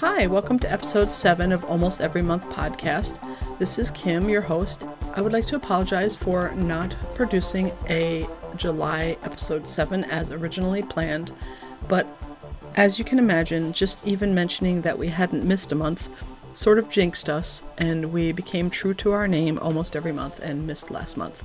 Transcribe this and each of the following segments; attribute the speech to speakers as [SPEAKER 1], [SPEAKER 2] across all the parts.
[SPEAKER 1] Hi, welcome to episode 7 of Almost Every Month podcast. This is Kim, your host. I would like to apologize for not producing a July episode 7 as originally planned, but as you can imagine, just even mentioning that we hadn't missed a month sort of jinxed us, and we became true to our name almost every month and missed last month.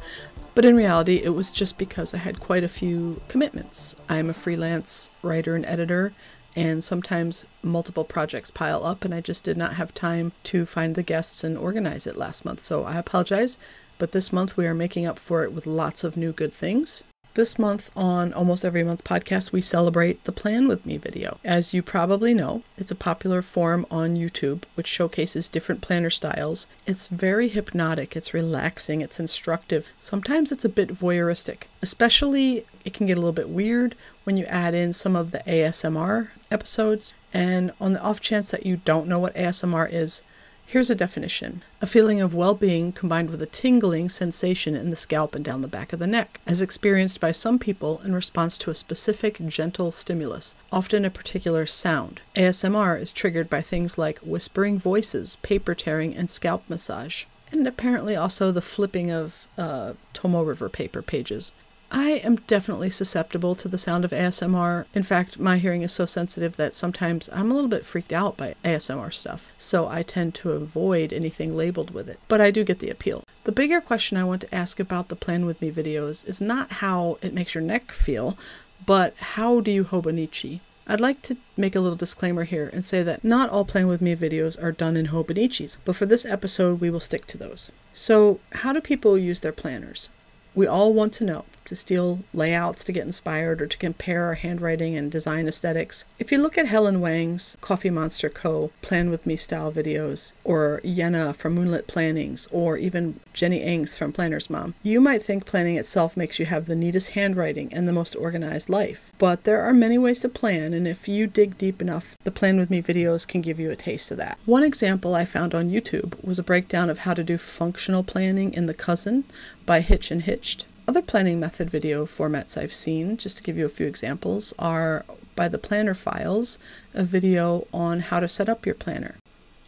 [SPEAKER 1] But in reality, it was just because I had quite a few commitments. I'm a freelance writer and editor, and sometimes multiple projects pile up, and I just did not have time to find the guests and organize it last month. So I apologize, but this month we are making up for it with lots of new good things. This month on Almost Every Month podcast, we celebrate the Plan With Me video. As you probably know, it's a popular form on YouTube which showcases different planner styles. It's very hypnotic, it's relaxing, it's instructive. Sometimes it's a bit voyeuristic, especially it can get a little bit weird when you add in some of the ASMR episodes. And on the off chance that you don't know what ASMR is, Here's a definition a feeling of well being combined with a tingling sensation in the scalp and down the back of the neck, as experienced by some people in response to a specific gentle stimulus, often a particular sound. ASMR is triggered by things like whispering voices, paper tearing, and scalp massage. And apparently also the flipping of uh, Tomoe River paper pages. I am definitely susceptible to the sound of ASMR. In fact, my hearing is so sensitive that sometimes I'm a little bit freaked out by ASMR stuff, so I tend to avoid anything labeled with it. But I do get the appeal. The bigger question I want to ask about the Plan With Me videos is not how it makes your neck feel, but how do you Hobonichi? I'd like to make a little disclaimer here and say that not all Plan With Me videos are done in Hobonichis, but for this episode we will stick to those. So, how do people use their planners? We all want to know to steal layouts to get inspired or to compare our handwriting and design aesthetics. If you look at Helen Wang's Coffee Monsterz Co. Plan With Me style videos, or Yenna from Moonlit Plannings, or even Jenny Engs from Planner's Mom, you might think planning itself makes you have the neatest handwriting and the most organized life. But there are many ways to plan, and if you dig deep enough, the Plan With Me videos can give you a taste of that. One example I found on YouTube was a breakdown of how to do functional planning in The Cousin by Hitch and Hitched. Other planning method video formats I've seen, just to give you a few examples, are by the Planner Files, a video on how to set up your planner.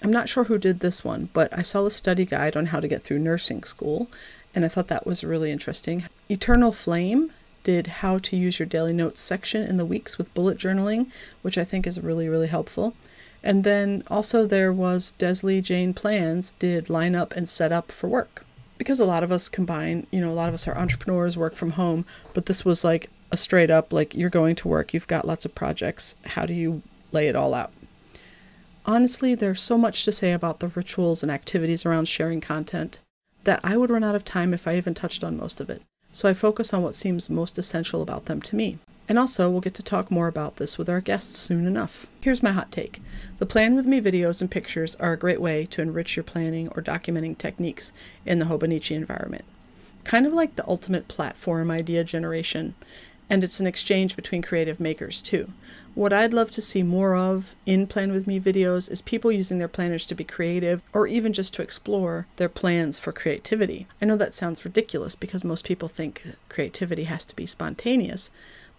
[SPEAKER 1] I'm not sure who did this one, but I saw a study guide on how to get through nursing school, and I thought that was really interesting. Eternal Flame did how to use your daily notes section in the weeks with bullet journaling, which I think is really, really helpful. And then also there was Desley Jane Plans did line up and set up for work because a lot of us combine, you know, a lot of us are entrepreneurs, work from home, but this was like a straight up like you're going to work, you've got lots of projects. How do you lay it all out? Honestly, there's so much to say about the rituals and activities around sharing content that I would run out of time if I even touched on most of it. So I focus on what seems most essential about them to me. And also, we'll get to talk more about this with our guests soon enough. Here's my hot take the Plan With Me videos and pictures are a great way to enrich your planning or documenting techniques in the Hobonichi environment. Kind of like the ultimate platform idea generation, and it's an exchange between creative makers too. What I'd love to see more of in Plan With Me videos is people using their planners to be creative or even just to explore their plans for creativity. I know that sounds ridiculous because most people think creativity has to be spontaneous,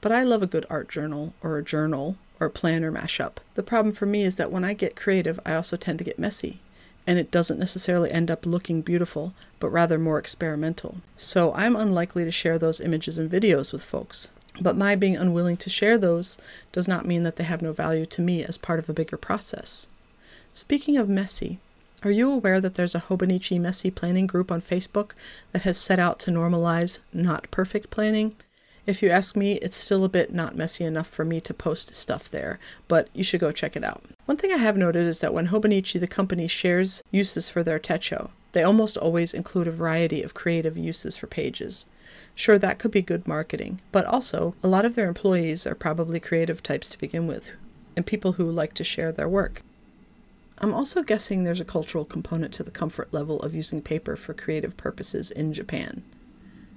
[SPEAKER 1] but I love a good art journal or a journal or a planner mashup. The problem for me is that when I get creative, I also tend to get messy. And it doesn't necessarily end up looking beautiful, but rather more experimental. So I'm unlikely to share those images and videos with folks. But my being unwilling to share those does not mean that they have no value to me as part of a bigger process. Speaking of messy, are you aware that there's a Hobonichi Messy Planning group on Facebook that has set out to normalize not perfect planning? If you ask me, it's still a bit not messy enough for me to post stuff there, but you should go check it out. One thing I have noted is that when Hobonichi, the company, shares uses for their techo, they almost always include a variety of creative uses for pages. Sure, that could be good marketing, but also, a lot of their employees are probably creative types to begin with, and people who like to share their work. I'm also guessing there's a cultural component to the comfort level of using paper for creative purposes in Japan.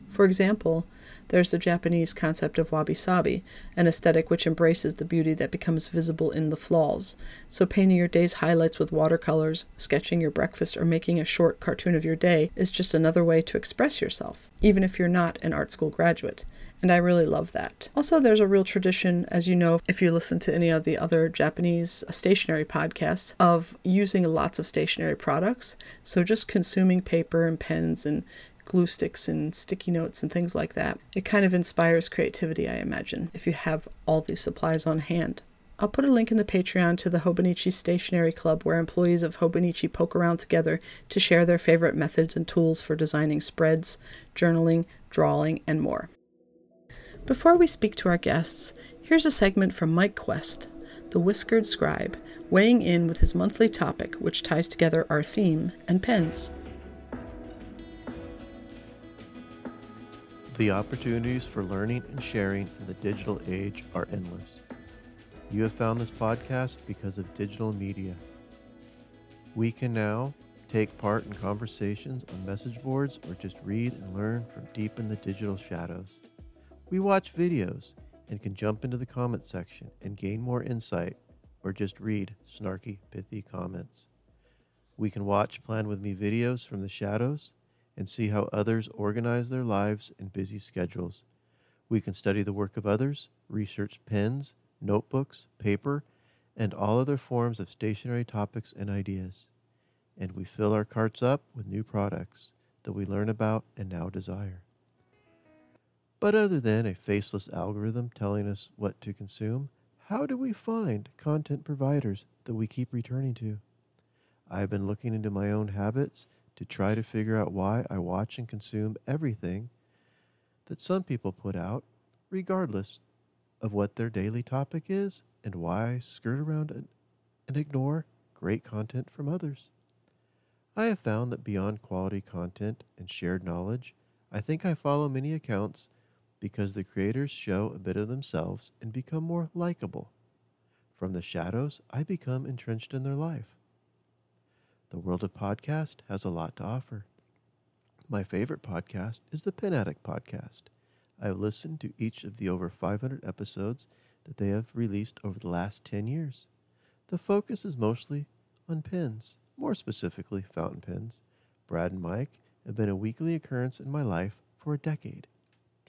[SPEAKER 1] For example, there's the Japanese concept of wabi sabi, an aesthetic which embraces the beauty that becomes visible in the flaws. So, painting your day's highlights with watercolors, sketching your breakfast, or making a short cartoon of your day is just another way to express yourself, even if you're not an art school graduate. And I really love that. Also, there's a real tradition, as you know, if you listen to any of the other Japanese stationery podcasts, of using lots of stationery products. So just consuming paper and pens and glue sticks and sticky notes and things like that. It kind of inspires creativity, I imagine, if you have all these supplies on hand. I'll put a link in the Patreon to the Hobonichi Stationery Club where employees of Hobonichi poke around together to share their favorite methods and tools for designing spreads, journaling, drawing, and more. Before we speak to our guests, here's a segment from Mike Quest, the whiskered scribe, weighing in with his monthly topic, which ties together our theme and pens.
[SPEAKER 2] The opportunities for learning and sharing in the digital age are endless. You have found this podcast because of digital media. We can now take part in conversations on message boards or just read and learn from deep in the digital shadows. We watch videos and can jump into the comment section and gain more insight or just read snarky, pithy comments. We can watch Plan With Me videos from the shadows and see how others organize their lives and busy schedules. We can study the work of others, research pens, notebooks, paper, and all other forms of stationery topics and ideas. And we fill our carts up with new products that we learn about and now desire. But other than a faceless algorithm telling us what to consume, how do we find content providers that we keep returning to? I've been looking into my own habits to try to figure out why I watch and consume everything that some people put out, regardless of what their daily topic is and why I skirt around it and ignore great content from others. I have found that beyond quality content and shared knowledge, I think I follow many accounts because the creators show a bit of themselves and become more likable. From the shadows, I become entrenched in their life. The world of podcast has a lot to offer. My favorite podcast is the Pen Addict podcast. I have listened to each of the over 500 episodes that they have released over the last 10 years. The focus is mostly on pens, more specifically fountain pens. Brad and Mike have been a weekly occurrence in my life for a decade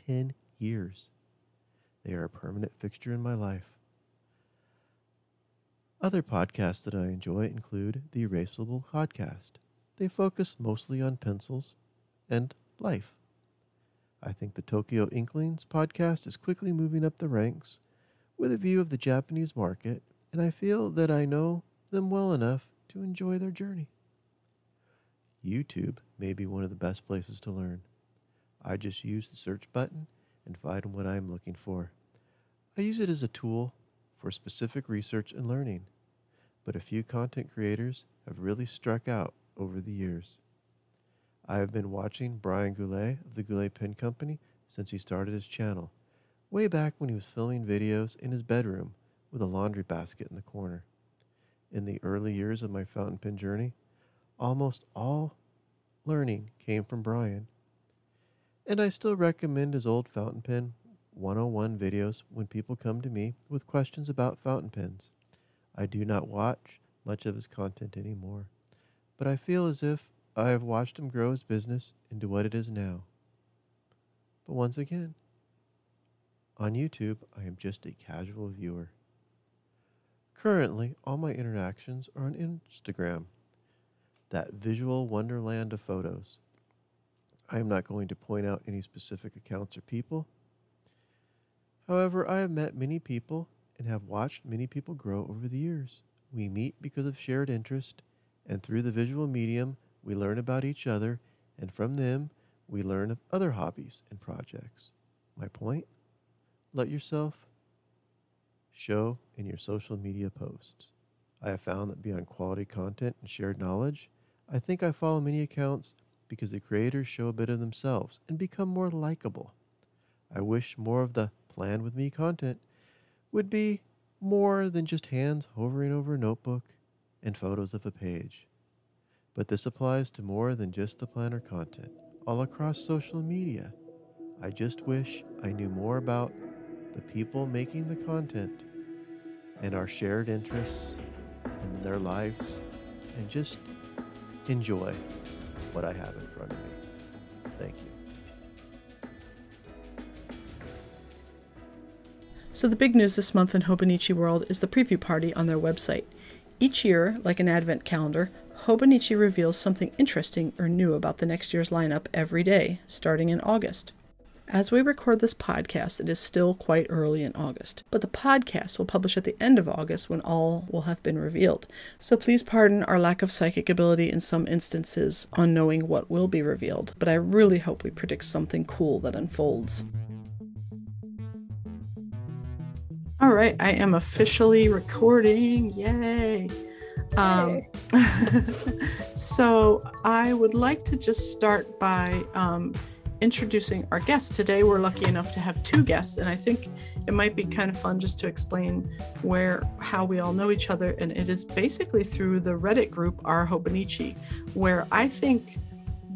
[SPEAKER 2] 10 years. They are a permanent fixture in my life. Other podcasts that I enjoy include the Erasable Podcast. They focus mostly on pencils and life. I think the Tokyo Inklings podcast is quickly moving up the ranks with a view of the Japanese market, and I feel that I know them well enough to enjoy their journey. YouTube may be one of the best places to learn. I just use the search button and find what I am looking for. I use it as a tool for specific research and learning, but a few content creators have really struck out over the years. I have been watching Brian Goulet of the Goulet Pen Company since he started his channel, way back when he was filming videos in his bedroom with a laundry basket in the corner. In the early years of my fountain pen journey, almost all learning came from Brian. And I still recommend his old fountain pen 101 videos when people come to me with questions about fountain pens. I do not watch much of his content anymore, but I feel as if I have watched him grow his business into what it is now. But once again, on YouTube, I am just a casual viewer. Currently, all my interactions are on Instagram, that visual wonderland of photos. I am not going to point out any specific accounts or people. However, I have met many people and have watched many people grow over the years. We meet because of shared interest, and through the visual medium, we learn about each other, and from them, we learn of other hobbies and projects. My point? Let yourself show in your social media posts. I have found that beyond quality content and shared knowledge, I think I follow many accounts because the creators show a bit of themselves and become more likable. I wish more of the plan with me content would be more than just hands hovering over a notebook and photos of a page. But this applies to more than just the planner content, all across social media. I just wish I knew more about the people making the content and our shared interests in their lives and just enjoy what I have in front of me. Thank you.
[SPEAKER 1] So, the big news this month in Hobonichi World is the preview party on their website. Each year, like an advent calendar, Hobonichi reveals something interesting or new about the next year's lineup every day, starting in August. As we record this podcast, it is still quite early in August, but the podcast will publish at the end of August when all will have been revealed. So please pardon our lack of psychic ability in some instances on knowing what will be revealed, but I really hope we predict something cool that unfolds. All right, I am officially recording. Yay! Um, so I would like to just start by um, introducing our guests. Today, we're lucky enough to have two guests, and I think it might be kind of fun just to explain where how we all know each other. And it is basically through the Reddit group r/Hobonichi, where I think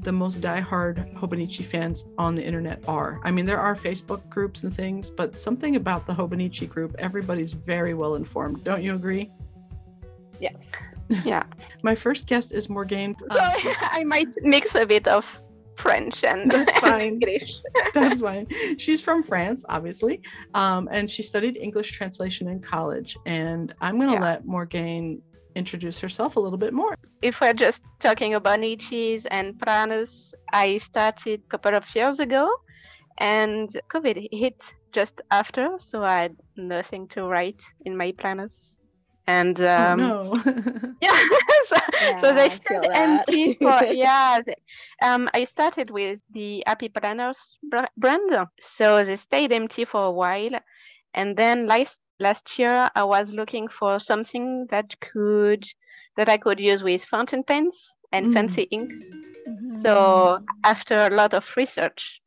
[SPEAKER 1] the most diehard Hobonichi fans on the internet are. I mean, there are Facebook groups and things, but something about the Hobonichi group, everybody's very well informed. Don't you agree?
[SPEAKER 3] Yes.
[SPEAKER 4] Yeah.
[SPEAKER 1] My first guest is Morgane.
[SPEAKER 4] So I might mix a bit of French and
[SPEAKER 1] That's fine.
[SPEAKER 4] English.
[SPEAKER 1] That's fine. She's from France, obviously, um, and she studied English translation in college. And I'm going to
[SPEAKER 4] Yeah.
[SPEAKER 1] let Morgane introduce herself a little bit more.
[SPEAKER 4] If we're just talking about niches and pranas, I started a couple of years ago and COVID hit just after, so I had nothing to write in my planners. And um,
[SPEAKER 1] oh, no.
[SPEAKER 4] yeah, so, so they
[SPEAKER 3] I
[SPEAKER 4] stayed empty for yeah. they- um, I started with the Happy Planners brand, so they stayed empty for a while, and then last last year I was looking for something that could that I could use with fountain pens and
[SPEAKER 1] Mm.
[SPEAKER 4] fancy inks. So after a lot of research,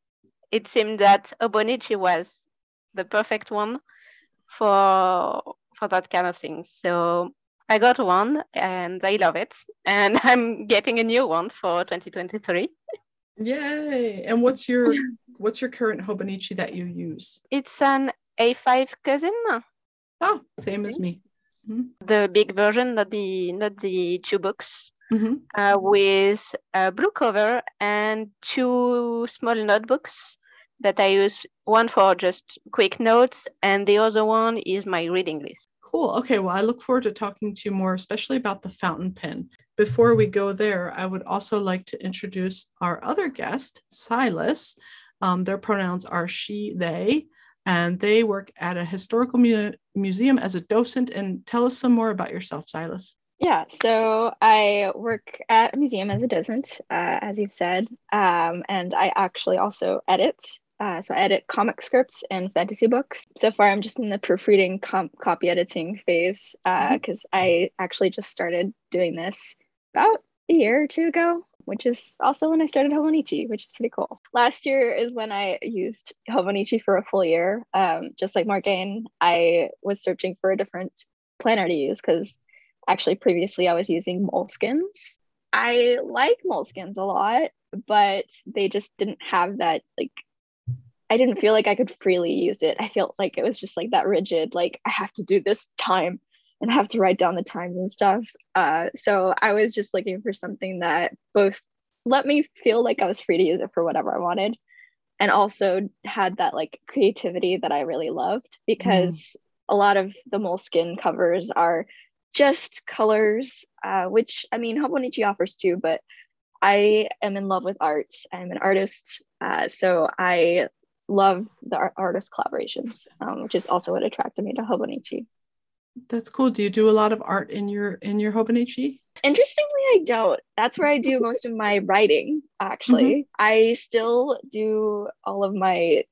[SPEAKER 4] it seemed that Obonichi was the perfect one for for that kind of thing. So I got one and I love it. And I'm getting a new one for 2023.
[SPEAKER 1] Yay! And what's your what's your current Hobonichi that you use?
[SPEAKER 4] It's an A5 cousin,
[SPEAKER 1] Oh, same as me.
[SPEAKER 4] the big version, not the not the two books,
[SPEAKER 1] hmm
[SPEAKER 4] uh, with a blue cover and two small notebooks that I use. One for just quick notes, and the other one is my reading list.
[SPEAKER 1] Cool. Okay. Well, I look forward to talking to you more, especially about the fountain pen. Before we go there, I would also like to introduce our other guest, Szilas. Um, their pronouns are she, they, and they work at a historical mu- museum as a docent. And tell us some more about yourself, Szilas.
[SPEAKER 3] Yeah, so I work at a museum as a docent, uh, as you've said, um, and I actually also edit. Uh, so I edit comic scripts and fantasy books. So far, I'm just in the proofreading com- copy editing phase because I actually just started doing this about a year or two ago, which is also when I started Hobonichi, which is pretty cool. Last year is when I used Hobonichi for a full year. Um, just like Morgane, I was searching for a different planner to use because actually previously I was using moleskins. I like moleskins a lot, but they just didn't have that like I didn't feel like I could freely use it. I felt like it was just like that rigid, like I have to do this time and have to write down the times and stuff. Uh, so I was just looking for something that both let me feel like I was free to use it for whatever I wanted and also had that like creativity that I really loved because a lot of the moleskin covers are just colors, uh, which I mean, Hobonichi offers too, but I am in love with art. I'm an artist, uh, so I love the art- artist collaborations, um, which is also what attracted me to Hobonichi.
[SPEAKER 1] That's cool. Do you do a lot of art in your in your Hobonichi?
[SPEAKER 3] Interestingly, I don't. That's where I do most of my writing, actually. I still do all of my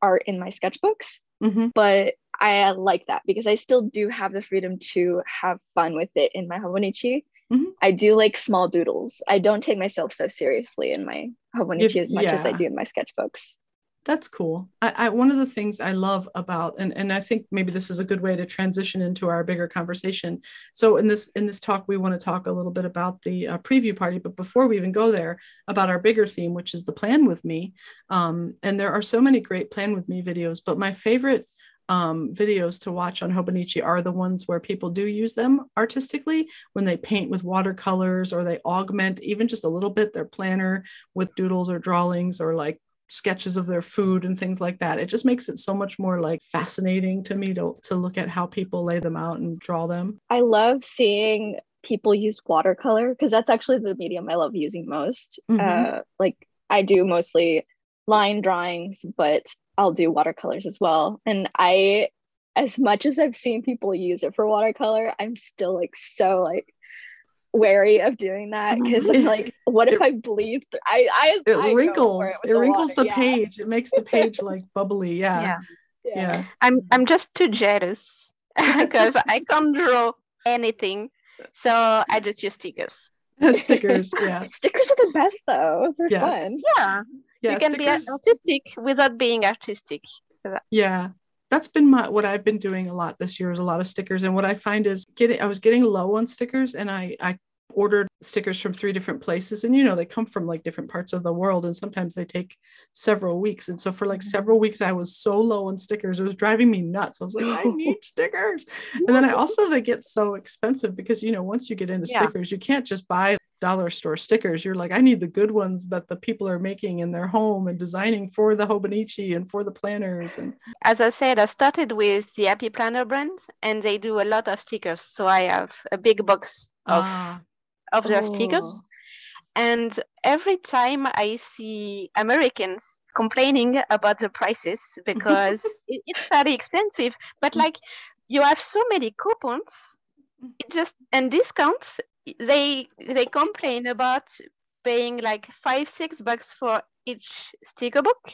[SPEAKER 3] art in my sketchbooks,
[SPEAKER 1] Mm-hmm.
[SPEAKER 3] but I like that because I still do have the freedom to have fun with it in my Hobonichi.
[SPEAKER 1] Mhm.
[SPEAKER 3] I do like small doodles. I don't take myself so seriously in my Hobonichi as much as I do in my sketchbooks.
[SPEAKER 1] That's cool. I, I one of the things I love about and and I think maybe this is a good way to transition into our bigger conversation. So in this in this talk we want to talk a little bit about the uh, preview party, but before we even go there, about our bigger theme, which is the plan with me. Um, and there are so many great plan with me videos, but my favorite um, videos to watch on Hobonichi are the ones where people do use them artistically when they paint with watercolors or they augment even just a little bit their planner with doodles or drawings or like sketches of their food and things like that. It just makes it so much more like fascinating to me to to look at how people lay them out and draw them.
[SPEAKER 3] I love seeing people use watercolor because that's actually the medium I love using most.
[SPEAKER 1] Mhm.
[SPEAKER 3] Uh, like I do mostly line drawings, but I'll do watercolors as well. And I, as much as I've seen people use it for watercolor, I'm still like so like wary of doing that because I'm like, what if I bleed? Through? I I
[SPEAKER 1] It
[SPEAKER 3] I
[SPEAKER 1] wrinkles.
[SPEAKER 3] for
[SPEAKER 1] It,
[SPEAKER 3] the
[SPEAKER 1] wrinkles
[SPEAKER 3] water,
[SPEAKER 1] the
[SPEAKER 3] yeah,
[SPEAKER 1] page. It makes the page like bubbly. Yeah.
[SPEAKER 4] yeah.
[SPEAKER 3] Yeah.
[SPEAKER 1] Yeah.
[SPEAKER 4] I'm I'm just too jealous because I can't draw anything. So I just use stickers.
[SPEAKER 1] Stickers. yeah.
[SPEAKER 3] Stickers are the best though. They're
[SPEAKER 1] Yes.
[SPEAKER 3] fun.
[SPEAKER 4] Yeah.
[SPEAKER 1] Yeah.
[SPEAKER 4] you can
[SPEAKER 1] stickers-
[SPEAKER 4] be artistic without being artistic.
[SPEAKER 1] Yeah. That's been my what I've been doing a lot this year is a lot of stickers. And what I find is getting I was getting low on stickers and I I ordered stickers from three different places. And you know they come from like different parts of the world and sometimes they take several weeks. And so for like mm-hmm. several weeks i was so low on stickers. It was driving me nuts. I was like i need stickers. And then i also they get so expensive because you know once you get into
[SPEAKER 4] Yeah.
[SPEAKER 1] stickers you can't just buy dollar store stickers you're like i need the good ones that the people are making in their home and designing for the hobonichi and for the planners and
[SPEAKER 4] As I said, I started with the Happy Planner brand and they do a lot of stickers. So I have a big box of,
[SPEAKER 1] Ah,
[SPEAKER 4] of their
[SPEAKER 3] Oh.
[SPEAKER 4] stickers. And every time I see Americans complaining about the prices because it, it's very expensive, but like you have so many coupons, it just and discounts. They they complain about paying like five six bucks for each sticker book,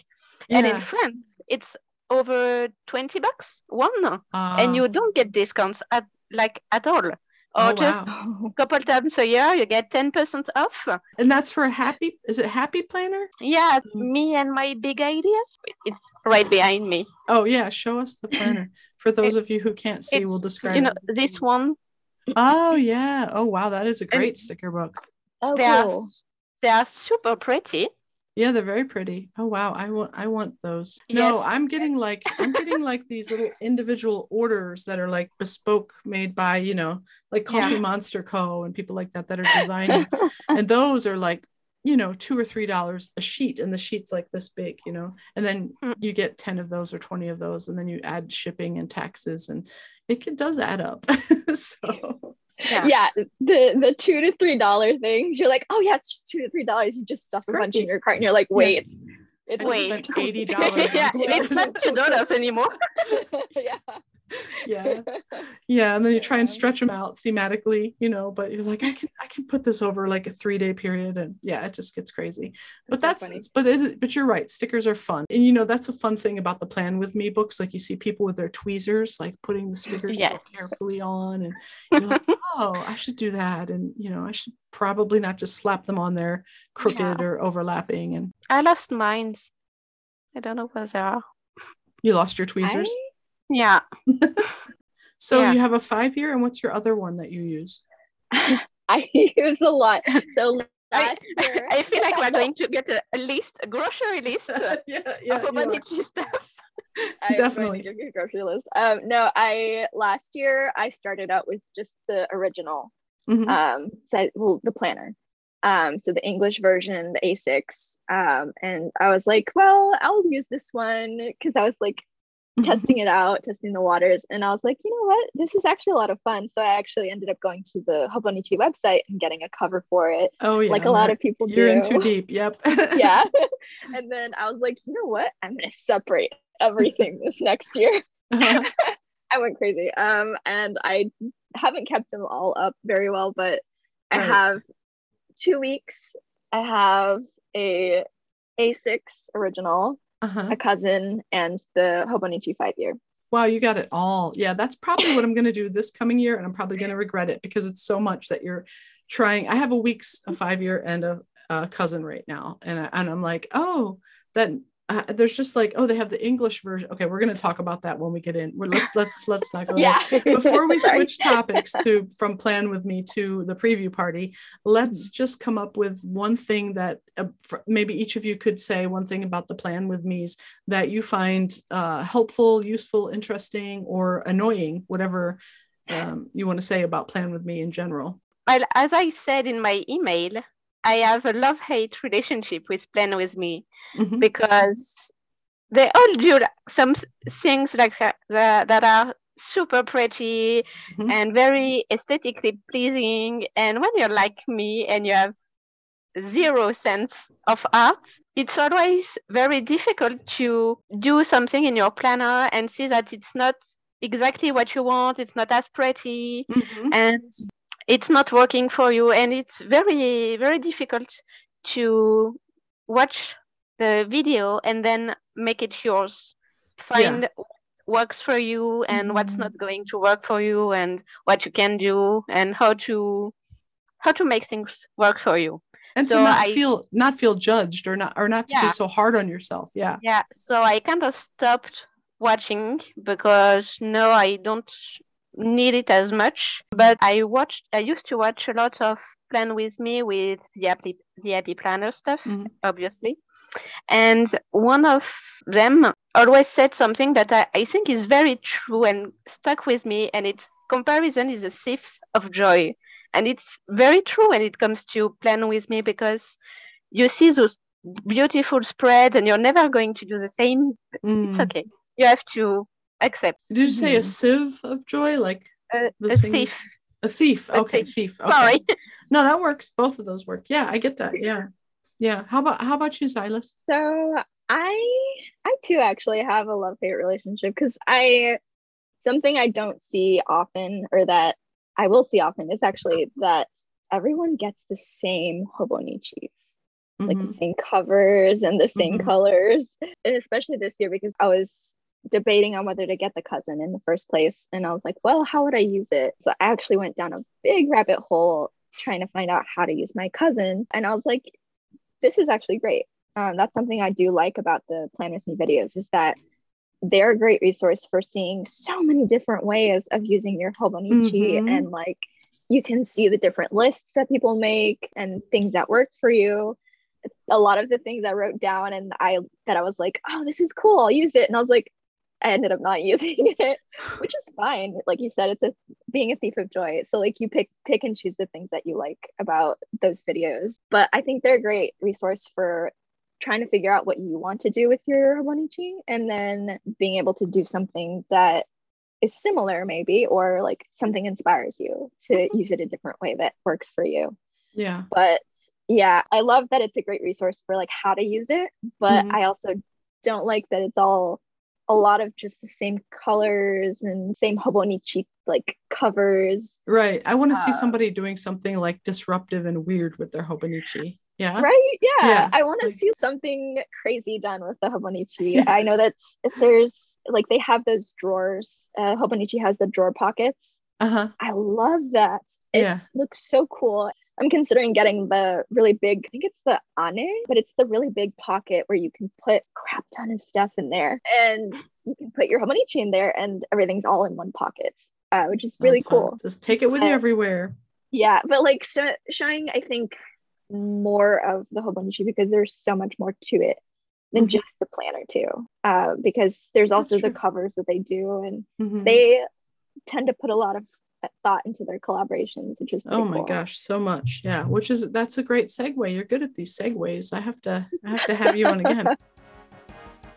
[SPEAKER 4] and in. France it's over twenty bucks one,
[SPEAKER 1] Ah.
[SPEAKER 4] and you don't get discounts at like at all, or
[SPEAKER 1] Oh,
[SPEAKER 4] just
[SPEAKER 1] wow.
[SPEAKER 4] a couple times a year you get ten percent off.
[SPEAKER 1] and that's for a happy is it happy planner
[SPEAKER 4] Yeah,
[SPEAKER 1] Mm.
[SPEAKER 4] me and my big ideas. It's right behind me.
[SPEAKER 1] oh yeah show us the planner for those of you who can't see we'll describe
[SPEAKER 4] you know
[SPEAKER 1] it
[SPEAKER 4] this one.
[SPEAKER 1] Oh yeah oh wow that is a great sticker book
[SPEAKER 3] Oh,
[SPEAKER 4] They are they are super pretty.
[SPEAKER 1] Yeah, they're very pretty. Oh wow, I want I want those. No, I'm getting like I'm getting like these little individual orders that are like bespoke made by, you know, like
[SPEAKER 4] Yeah.
[SPEAKER 1] Coffee Monsterz Co. and people like that that are designing. and those are like, you know, two or three dollars a sheet, and the sheet's like this big, you know, and then
[SPEAKER 4] Mm.
[SPEAKER 1] you get 10 of those or 20 of those, and then you add shipping and taxes, and it can, does add up. so
[SPEAKER 4] Yeah.
[SPEAKER 3] yeah the the two to three dollar things you're like oh yeah it's just two to three dollars you just stuff a bunch in your cart and you're like wait it's
[SPEAKER 1] I just
[SPEAKER 4] Wait.
[SPEAKER 1] $80
[SPEAKER 4] yeah, it's not two dollars anymore.
[SPEAKER 3] yeah
[SPEAKER 1] yeah. Yeah, and then you try and stretch them out thematically, you know, but you're like, I can I can put this over like a three day period, and yeah, it just gets crazy. But
[SPEAKER 3] That's
[SPEAKER 1] that's,
[SPEAKER 3] so
[SPEAKER 1] but it, but you're right, stickers are fun, and you know that's a fun thing about the Plan with Me books. Like you see people with their tweezers, like putting the stickers
[SPEAKER 4] Yes.
[SPEAKER 1] so carefully on, and you're like, oh, I should do that, and you know, I should probably not just slap them on there crooked
[SPEAKER 4] Yeah.
[SPEAKER 1] or overlapping. And
[SPEAKER 4] I lost mine. I don't know where they are.
[SPEAKER 1] you lost your tweezers,
[SPEAKER 4] Yeah.
[SPEAKER 1] so
[SPEAKER 4] yeah.
[SPEAKER 1] you have a five year, and what's your other one that you use?
[SPEAKER 3] I use a lot. So
[SPEAKER 4] I,
[SPEAKER 3] year,
[SPEAKER 4] I feel like we're going to get a, a list, a grocery list uh,
[SPEAKER 1] yeah,
[SPEAKER 4] of
[SPEAKER 1] you are.
[SPEAKER 4] Hobonichi stuff.
[SPEAKER 3] I'm
[SPEAKER 1] Definitely.
[SPEAKER 3] going to give you a grocery list. Um, no, I last year I started out with just the original,
[SPEAKER 1] Mhm.
[SPEAKER 3] um, so well, the planner. Um, so the English version, the A6. Um, and I was like, well, I'll use this one because I was like. Testing it out, testing the waters, and I was like, you know what, this is actually a lot of fun. So I actually ended up going to the Hobonichi website and getting a cover for it,
[SPEAKER 1] Oh yeah,
[SPEAKER 3] like a lot of people
[SPEAKER 1] You're
[SPEAKER 3] do.
[SPEAKER 1] in too deep. Yep.
[SPEAKER 3] yeah. and then I was like, you know what? I'm gonna separate everything this next year. I went crazy. Um, and I haven't kept them all up very well, but I
[SPEAKER 1] Right.
[SPEAKER 3] have two weeks. I have a A6 original,
[SPEAKER 1] uh-huh.
[SPEAKER 3] a cousin, and the Hobonichi five year.
[SPEAKER 1] Wow, you got it all. Yeah, that's probably what I'm going to do this coming year, and I'm probably going to regret it because it's so much that you're trying. I have a week's, a five year, and a, a cousin right now, and I, and I'm like, oh, that uh, there's just like, oh, they have the English version. Okay, we're going to talk about that when we get in. We're, let's let's let's not go. there.
[SPEAKER 3] Yeah.
[SPEAKER 1] before we switch topics to from plan with me to the preview party let's just come up with one thing that uh, maybe each of you could say one thing about the plan with me's that you find uh, helpful useful interesting or annoying whatever um, you want to say about plan with me in general
[SPEAKER 4] Well, as I said in my email, I have a love hate relationship with Plan With Me
[SPEAKER 1] Mhm.
[SPEAKER 4] because they all do some things like that, that are super pretty
[SPEAKER 1] Mhm.
[SPEAKER 4] and very aesthetically pleasing. And when you're like me and you have zero sense of art, it's always very difficult to do something in your planner and see that it's not exactly what you want, it's not as pretty,
[SPEAKER 1] Mhm.
[SPEAKER 4] and it's not working for you. And it's very, very difficult to watch the video and then make it yours. Find what works for you and what's
[SPEAKER 1] Mhm.
[SPEAKER 4] not going to work for you and what you can do and how to how to make things work for you.
[SPEAKER 1] and
[SPEAKER 4] so
[SPEAKER 1] to not
[SPEAKER 4] I-
[SPEAKER 1] feel not feel judged or not or not to be so hard on yourself yeah
[SPEAKER 4] Yeah, so I kind of stopped watching because no, I don't need it as much. But I watched, I used to watch a lot of Plan With Me with the Happy, the Happy Planner stuff,
[SPEAKER 1] Mhm.
[SPEAKER 4] obviously. And one of them always said something that I, I think is very true and stuck with me. And it's comparison is a thief of joy. And it's very true when it comes to Plan With Me because you see those beautiful spreads and you're never going to do the same it's
[SPEAKER 1] Mm.
[SPEAKER 4] okay you have to accept
[SPEAKER 1] did you say a
[SPEAKER 3] Mhm.
[SPEAKER 1] sieve of joy like
[SPEAKER 4] a, a
[SPEAKER 1] thing-
[SPEAKER 4] thief
[SPEAKER 1] a thief
[SPEAKER 4] A
[SPEAKER 1] okay
[SPEAKER 4] thief.
[SPEAKER 1] thief okay.
[SPEAKER 4] sorry
[SPEAKER 1] no that works both of those work yeah i get that yeah yeah how about how about you Szilas
[SPEAKER 3] So I I too actually have a love hate relationship because I something I don't see often or that I will see often is actually that everyone gets the same hobonichis, like
[SPEAKER 1] Mhm.
[SPEAKER 3] the same covers and the same
[SPEAKER 1] Mhm.
[SPEAKER 3] colors. And especially this year because I was debating on whether to get the cousin in the first place. And I was like, well, how would I use it? So I actually went down a big rabbit hole trying to find out how to use my cousin. And I was like, this is actually great. Um, that's something I do like about the Plan With Me videos is that they're a great resource for seeing so many different ways of using your Hobonichi
[SPEAKER 1] Mhm.
[SPEAKER 3] and like you can see the different lists that people make and things that work for you. A lot of the things I wrote down and I that I was like, oh, this is cool, I'll use it. And I was like, I ended up not using it, which is fine. Like you said, it's a being a thief of joy. So like you pick pick and choose the things that you like about those videos. But I think they're a great resource for trying to figure out what you want to do with your Hobonichi and then being able to do something that is similar maybe or like something inspires you to use it a different way that works for you.
[SPEAKER 1] yeah
[SPEAKER 3] But yeah, I love that it's a great resource for like how to use it, but
[SPEAKER 1] Mhm.
[SPEAKER 3] I also don't like that it's all a lot of just the same colors and same Hobonichi like covers.
[SPEAKER 1] right i want to see
[SPEAKER 3] Uh,
[SPEAKER 1] somebody doing something like disruptive and weird with their hobonichi yeah
[SPEAKER 3] Right? Yeah.
[SPEAKER 1] Yeah,
[SPEAKER 3] I want to see something crazy done with the Hobonichi. I know that there's like they have those drawers. Uh, Hobonichi has the drawer pockets.
[SPEAKER 1] uh-huh
[SPEAKER 3] I love that. It
[SPEAKER 1] Yeah.
[SPEAKER 3] looks so cool. I'm considering getting the really big, I think it's the Ane, but it's the really big pocket where you can put crap ton of stuff in there. And you can put your money chain there and everything's all in one pocket, uh, which is really
[SPEAKER 1] Sounds fun.
[SPEAKER 3] cool.
[SPEAKER 1] just take it with you everywhere
[SPEAKER 3] Yeah, but like so, showing, I think, more of the Hobonichi because there's so much more to it than
[SPEAKER 1] Mhm.
[SPEAKER 3] just the planner too. Uh, because there's also the covers that they do, and
[SPEAKER 1] Mhm.
[SPEAKER 3] they tend to put a lot of thought into their collaborations, which is
[SPEAKER 1] Oh my
[SPEAKER 3] cool.
[SPEAKER 1] gosh, so much. Yeah, which is that's a great segue. You're good at these segues. I have to I have to have you on again.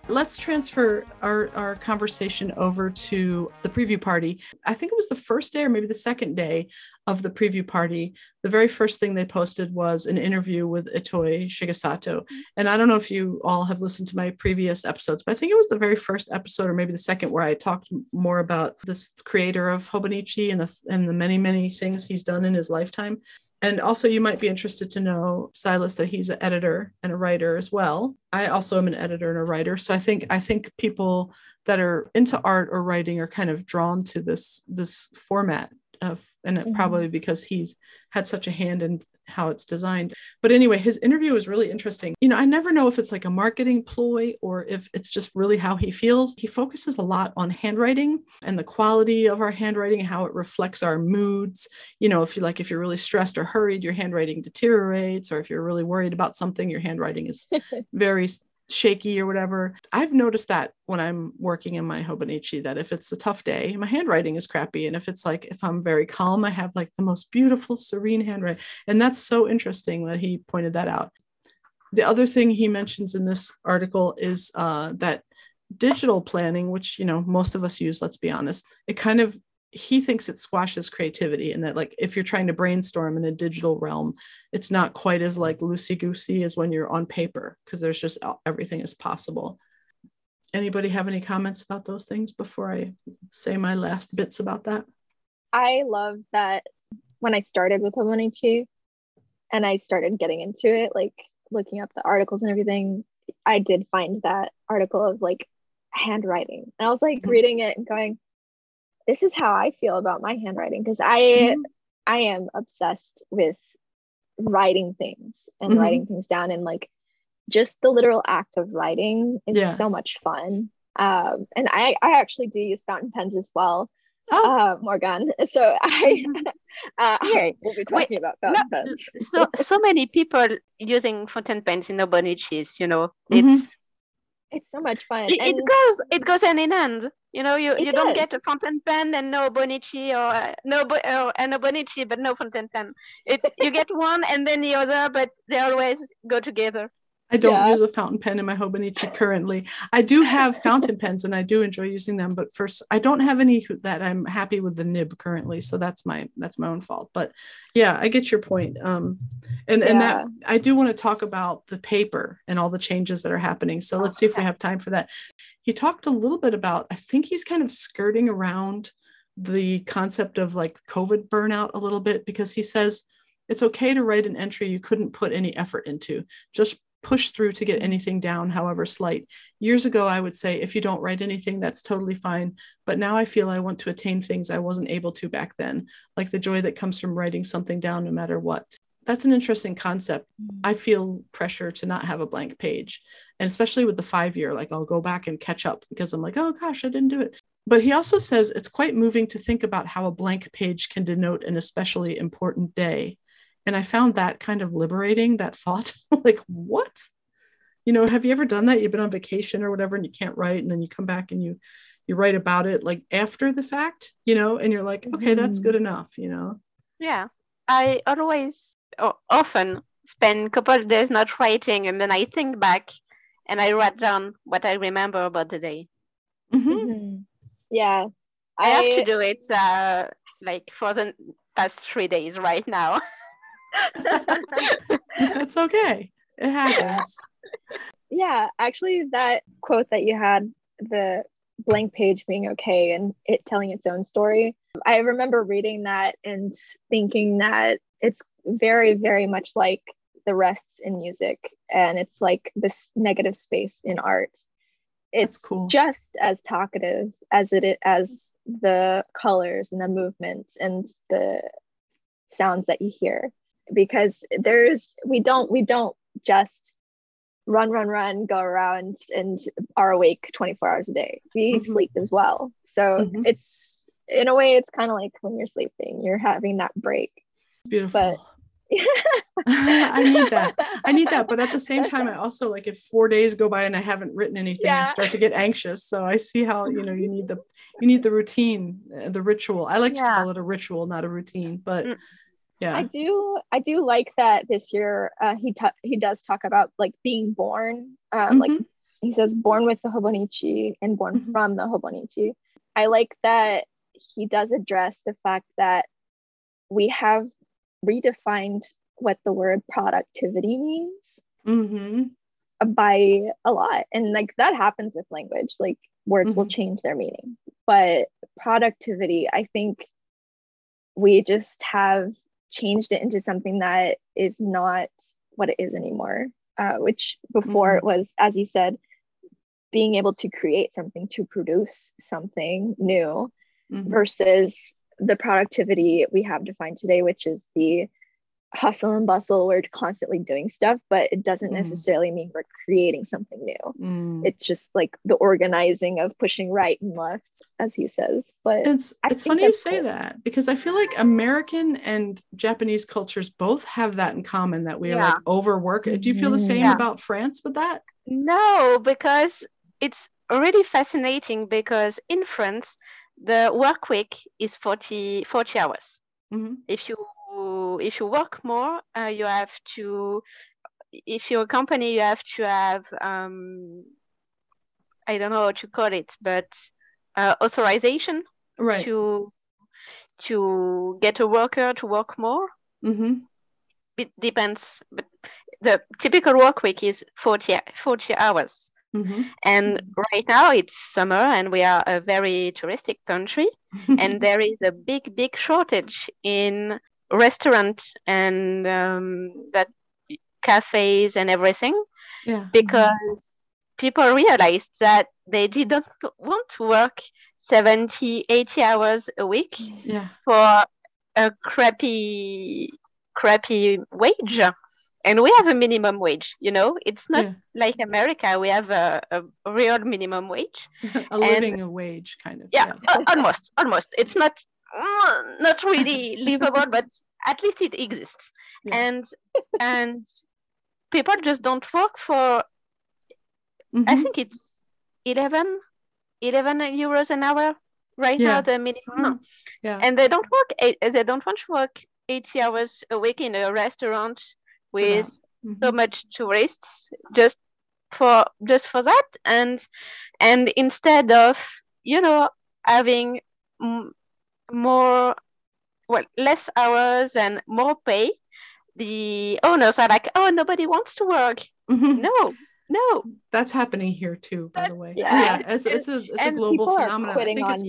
[SPEAKER 1] Let's transfer our, our conversation over to the preview party. I think it was the first day or maybe the second day of the preview party. The very first thing they posted was an interview with Itoi Shigesato. And I don't know if you all have listened to my previous episodes, but I think it was the very first episode or maybe the second where I talked more about this creator of Hobonichi and the, and the many, many things he's done in his lifetime. And also, you might be interested to know, Szilas, that he's an editor and a writer as well. I also am an editor and a writer. So I think I think people that are into art or writing are kind of drawn to this this format of, and it
[SPEAKER 3] Mhm.
[SPEAKER 1] probably because he's had such a hand in how it's designed. But anyway, his interview was really interesting. You know, I never know if it's like a marketing ploy or if it's just really how he feels. He focuses a lot on handwriting and the quality of our handwriting, how it reflects our moods. You know, if you like, if you're really stressed or hurried, your handwriting deteriorates, or if you're really worried about something, your handwriting is very shaky or whatever. I've noticed that when I'm working in my Hobonichi that if it's a tough day, my handwriting is crappy. And if it's like, if I'm very calm, I have like the most beautiful, serene handwriting. And that's so interesting that he pointed that out. The other thing he mentions in this article is uh, that digital planning, which, you know, most of us use, let's be honest, it kind of he thinks it squashes creativity and that like if you're trying to brainstorm in a digital realm it's not quite as like loosey goosey as when you're on paper because there's just everything is possible. Anybody have any comments about those things before i say my last bits about that?
[SPEAKER 3] I love that when i started with hobonichi and i started getting into it like looking up the articles and everything i did find that article of like handwriting. And i was like mm-hmm. reading it and going this is how I feel about my handwriting because I mm-hmm. I am obsessed with writing things and mm-hmm. writing things down and like just the literal act of writing is yeah. so much fun. Um, and I I actually do use fountain pens as well. Oh. Uh, Morgane. So I uh, yeah. we'll be talking Wait, about fountain no, pens.
[SPEAKER 4] so so many people using fountain pens in Hobonichis, you know. Mm-hmm. It's
[SPEAKER 3] it's so much fun.
[SPEAKER 4] It, it, goes it goes hand in hand. You know, you, you don't get a fountain pen and no Bonichi or uh, no uh, and a Bonichi but no fountain pen. It you get one and then the other, but they always go together.
[SPEAKER 1] I don't yeah. use a fountain pen in my Hobonichi currently. I do have fountain pens and I do enjoy using them, but first I don't have any that I'm happy with the nib currently. So that's my that's my own fault. But yeah, I get your point. Um and, yeah. and that I do want to talk about the paper and all the changes that are happening. So let's see if we have time for that. He talked a little bit about, I think he's kind of skirting around the concept of like COVID burnout a little bit because he says it's okay to write an entry you couldn't put any effort into. Just push through to get mm-hmm. anything down, however slight. Years ago, I would say, if you don't write anything, that's totally fine. But now I feel I want to attain things I wasn't able to back then, like the joy that comes from writing something down no matter what. That's an interesting concept. Mm. I feel pressure to not have a blank page. And especially with the five year, like I'll go back and catch up because I'm like, oh gosh, I didn't do it. But he also says it's quite moving to think about how a blank page can denote an especially important day and i found that kind of liberating that thought like what you know have you ever done that you've been on vacation or whatever and you can't write and then you come back and you you write about it like after the fact you know and you're like okay that's good mm-hmm. enough you know
[SPEAKER 4] yeah i always often spend a couple of days not writing and then i think back and i write down what i remember about the day
[SPEAKER 3] mm-hmm. Mm-hmm. yeah
[SPEAKER 4] I, I, have to do it uh, like for the past three days right now
[SPEAKER 1] That's okay. It happens.
[SPEAKER 3] Yeah, actually, that quote that you had, the blank page being okay and it telling its own story, I remember reading that and thinking that it's very, very much like the rests in music and it's like this negative space in art. It's cool. just as talkative as it as the colors and the movements and the sounds that you hear because there's we don't we don't just run run run go around and are awake 24 hours a day we mm-hmm. sleep as well so mm-hmm. it's in a way it's kind of like when you're sleeping you're having that break
[SPEAKER 1] beautiful but I need that. I need that. But at the same time, I also like if four days go by and I haven't written anything, yeah. I start to get anxious. So I see how you know you need the you need the routine, uh, the ritual. I like yeah. to call it a ritual, not a routine. But mm
[SPEAKER 3] yeah i do i do like that this year uh, he ta- he does talk about like being born um, mm-hmm. like he says born with the hobonichi and born mm-hmm. from the hobonichi i like that he does address the fact that we have redefined what the word productivity means
[SPEAKER 1] mm-hmm.
[SPEAKER 3] by a lot and like that happens with language like words will mm-hmm. change their meaning but productivity i think we just have changed it into something that is not what it is anymore. Uh, which before mm-hmm. it was, as you said, being able to create something to produce something new mm-hmm. versus the productivity we have defined today, which is the hustle and bustle we're constantly doing stuff but it doesn't
[SPEAKER 1] Mm.
[SPEAKER 3] necessarily mean we're creating something new
[SPEAKER 1] Mm.
[SPEAKER 3] it's just like the organizing of pushing right and left as he says but
[SPEAKER 1] It's
[SPEAKER 3] I
[SPEAKER 1] it's funny you say
[SPEAKER 3] cool.
[SPEAKER 1] that because I feel like American and Japanese cultures both have that in common that we are like overwork. Do you feel the same
[SPEAKER 4] Yeah.
[SPEAKER 1] about France with that?
[SPEAKER 4] No, because it's really fascinating because in France, the work week is 40, 40 hours.
[SPEAKER 1] hmm
[SPEAKER 4] If you if you work more, uh, you have to if you're a company, you have to have um, I don't know what you call it, but uh, authorization
[SPEAKER 1] Right.
[SPEAKER 4] to to get a worker to work more.
[SPEAKER 1] hmm
[SPEAKER 4] It depends, but the typical work week is 40, 40 hours.
[SPEAKER 1] Hmm
[SPEAKER 4] And right now it's summer and we are a very touristic country and there is a big, big shortage in restaurants and um, that cafes and everything
[SPEAKER 1] yeah.
[SPEAKER 4] because people realized that they didn't want to work 70, 80 hours a week
[SPEAKER 1] Yeah.
[SPEAKER 4] for a crappy, crappy wage. And we have a minimum wage, you know, it's not
[SPEAKER 1] yeah.
[SPEAKER 4] like America, we have a, a real minimum wage.
[SPEAKER 1] a living wage kind of.
[SPEAKER 4] Yeah,
[SPEAKER 1] yes.
[SPEAKER 4] almost, almost. It's not mm, not really livable, but at least it exists.
[SPEAKER 1] Yeah.
[SPEAKER 4] And and people just don't work for. I
[SPEAKER 1] Mhm.
[SPEAKER 4] think it's 11, 11 euros an hour right
[SPEAKER 1] Yeah.
[SPEAKER 4] now, the minimum.
[SPEAKER 1] Yeah.
[SPEAKER 4] And they don't work. They don't want to work eighty hours a week in a restaurant with so
[SPEAKER 1] Mhm.
[SPEAKER 4] much tourists just for just for that and and instead of you know having m- more well less hours and more pay the owners are like oh nobody wants to work
[SPEAKER 1] Mhm.
[SPEAKER 4] no no
[SPEAKER 1] That's happening here too, by the way.
[SPEAKER 3] yeah.
[SPEAKER 1] it's, it's a it's a global phenomenon. I think it's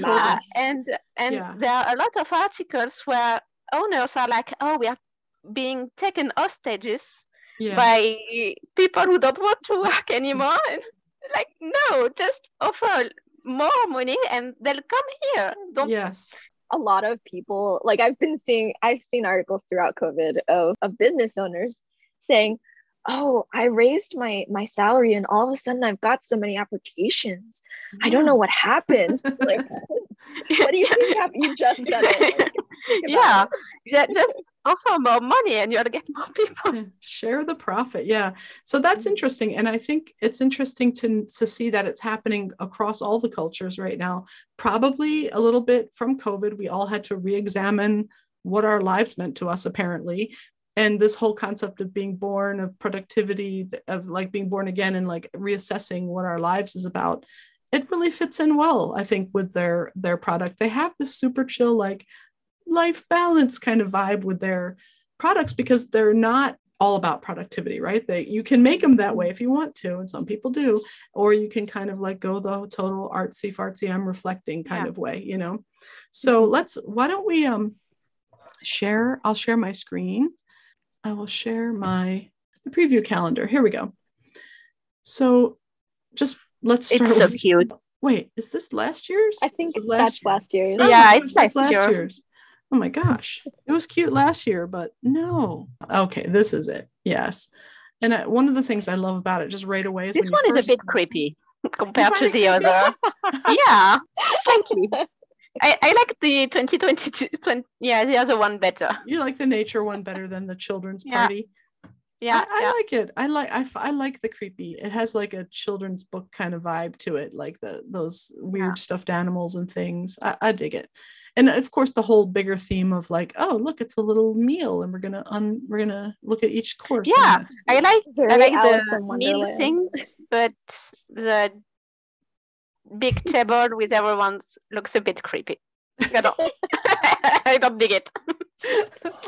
[SPEAKER 4] and and
[SPEAKER 1] Yeah.
[SPEAKER 4] there are a lot of articles where owners are like oh we are being taken hostages
[SPEAKER 1] Yeah.
[SPEAKER 4] by people who don't want to work anymore. Like, no, just offer more money and they'll come here. Don't
[SPEAKER 1] yes.
[SPEAKER 3] a lot of people like i've been seeing i've seen articles throughout covid of, of business owners saying oh i raised my my salary and all of a sudden i've got so many applications i don't know what happened like what do you think happened you just said it. Like, think about
[SPEAKER 4] yeah, just offer more money and you'll get more people.
[SPEAKER 1] Yeah, share the profit yeah. So that's interesting and i think it's interesting to to see that it's happening across all the cultures right now. Probably a little bit from covid we all had to re-examine what our lives meant to us apparently. And this whole concept of being born of productivity of like being born again and like reassessing what our lives is about it really fits in well i think with their their product they have this super chill like life balance kind of vibe with their products because they're not all about productivity, right? They you can make them that way if you want to, and some people do, or you can kind of like go the total artsy fartsy, I'm reflecting kind
[SPEAKER 4] Yeah.
[SPEAKER 1] of way, you know. So let's why don't we um share? I'll share my screen. I will share my the preview calendar. Here we go. So just let's start
[SPEAKER 4] It's so
[SPEAKER 1] with-
[SPEAKER 4] cute.
[SPEAKER 1] Wait, is this last year's?
[SPEAKER 3] i think
[SPEAKER 1] This is
[SPEAKER 3] that's
[SPEAKER 1] year.
[SPEAKER 3] last year's
[SPEAKER 1] Oh
[SPEAKER 4] Yeah,
[SPEAKER 1] my
[SPEAKER 4] it's
[SPEAKER 1] gosh,
[SPEAKER 4] last year.
[SPEAKER 1] year's. Oh my gosh, it was cute last year, but no. Okay, this is it. Yes, and uh, one of the things I love about it, just right away, is
[SPEAKER 4] This one is a bit creepy compared to the
[SPEAKER 1] creepy?
[SPEAKER 4] other. yeah, slightly. I, I like the 2022, 20, yeah, the other one better.
[SPEAKER 1] You like the nature one better than the children's
[SPEAKER 4] Yeah.
[SPEAKER 1] party.
[SPEAKER 4] Yeah,
[SPEAKER 1] I, I
[SPEAKER 4] yeah.
[SPEAKER 1] like it. I like I like the creepy. It has like a children's book kind of vibe to it, like the those weird stuffed animals and things. I, I dig it, and of course the whole bigger theme of like, oh look, it's a little meal, and we're gonna un we're gonna look at each course.
[SPEAKER 4] Yeah,
[SPEAKER 1] that's
[SPEAKER 4] I like
[SPEAKER 3] Very
[SPEAKER 4] I like
[SPEAKER 3] Alice
[SPEAKER 4] the
[SPEAKER 3] in
[SPEAKER 4] meal things, but the big table with everyone looks a bit creepy. I don't, I don't dig it.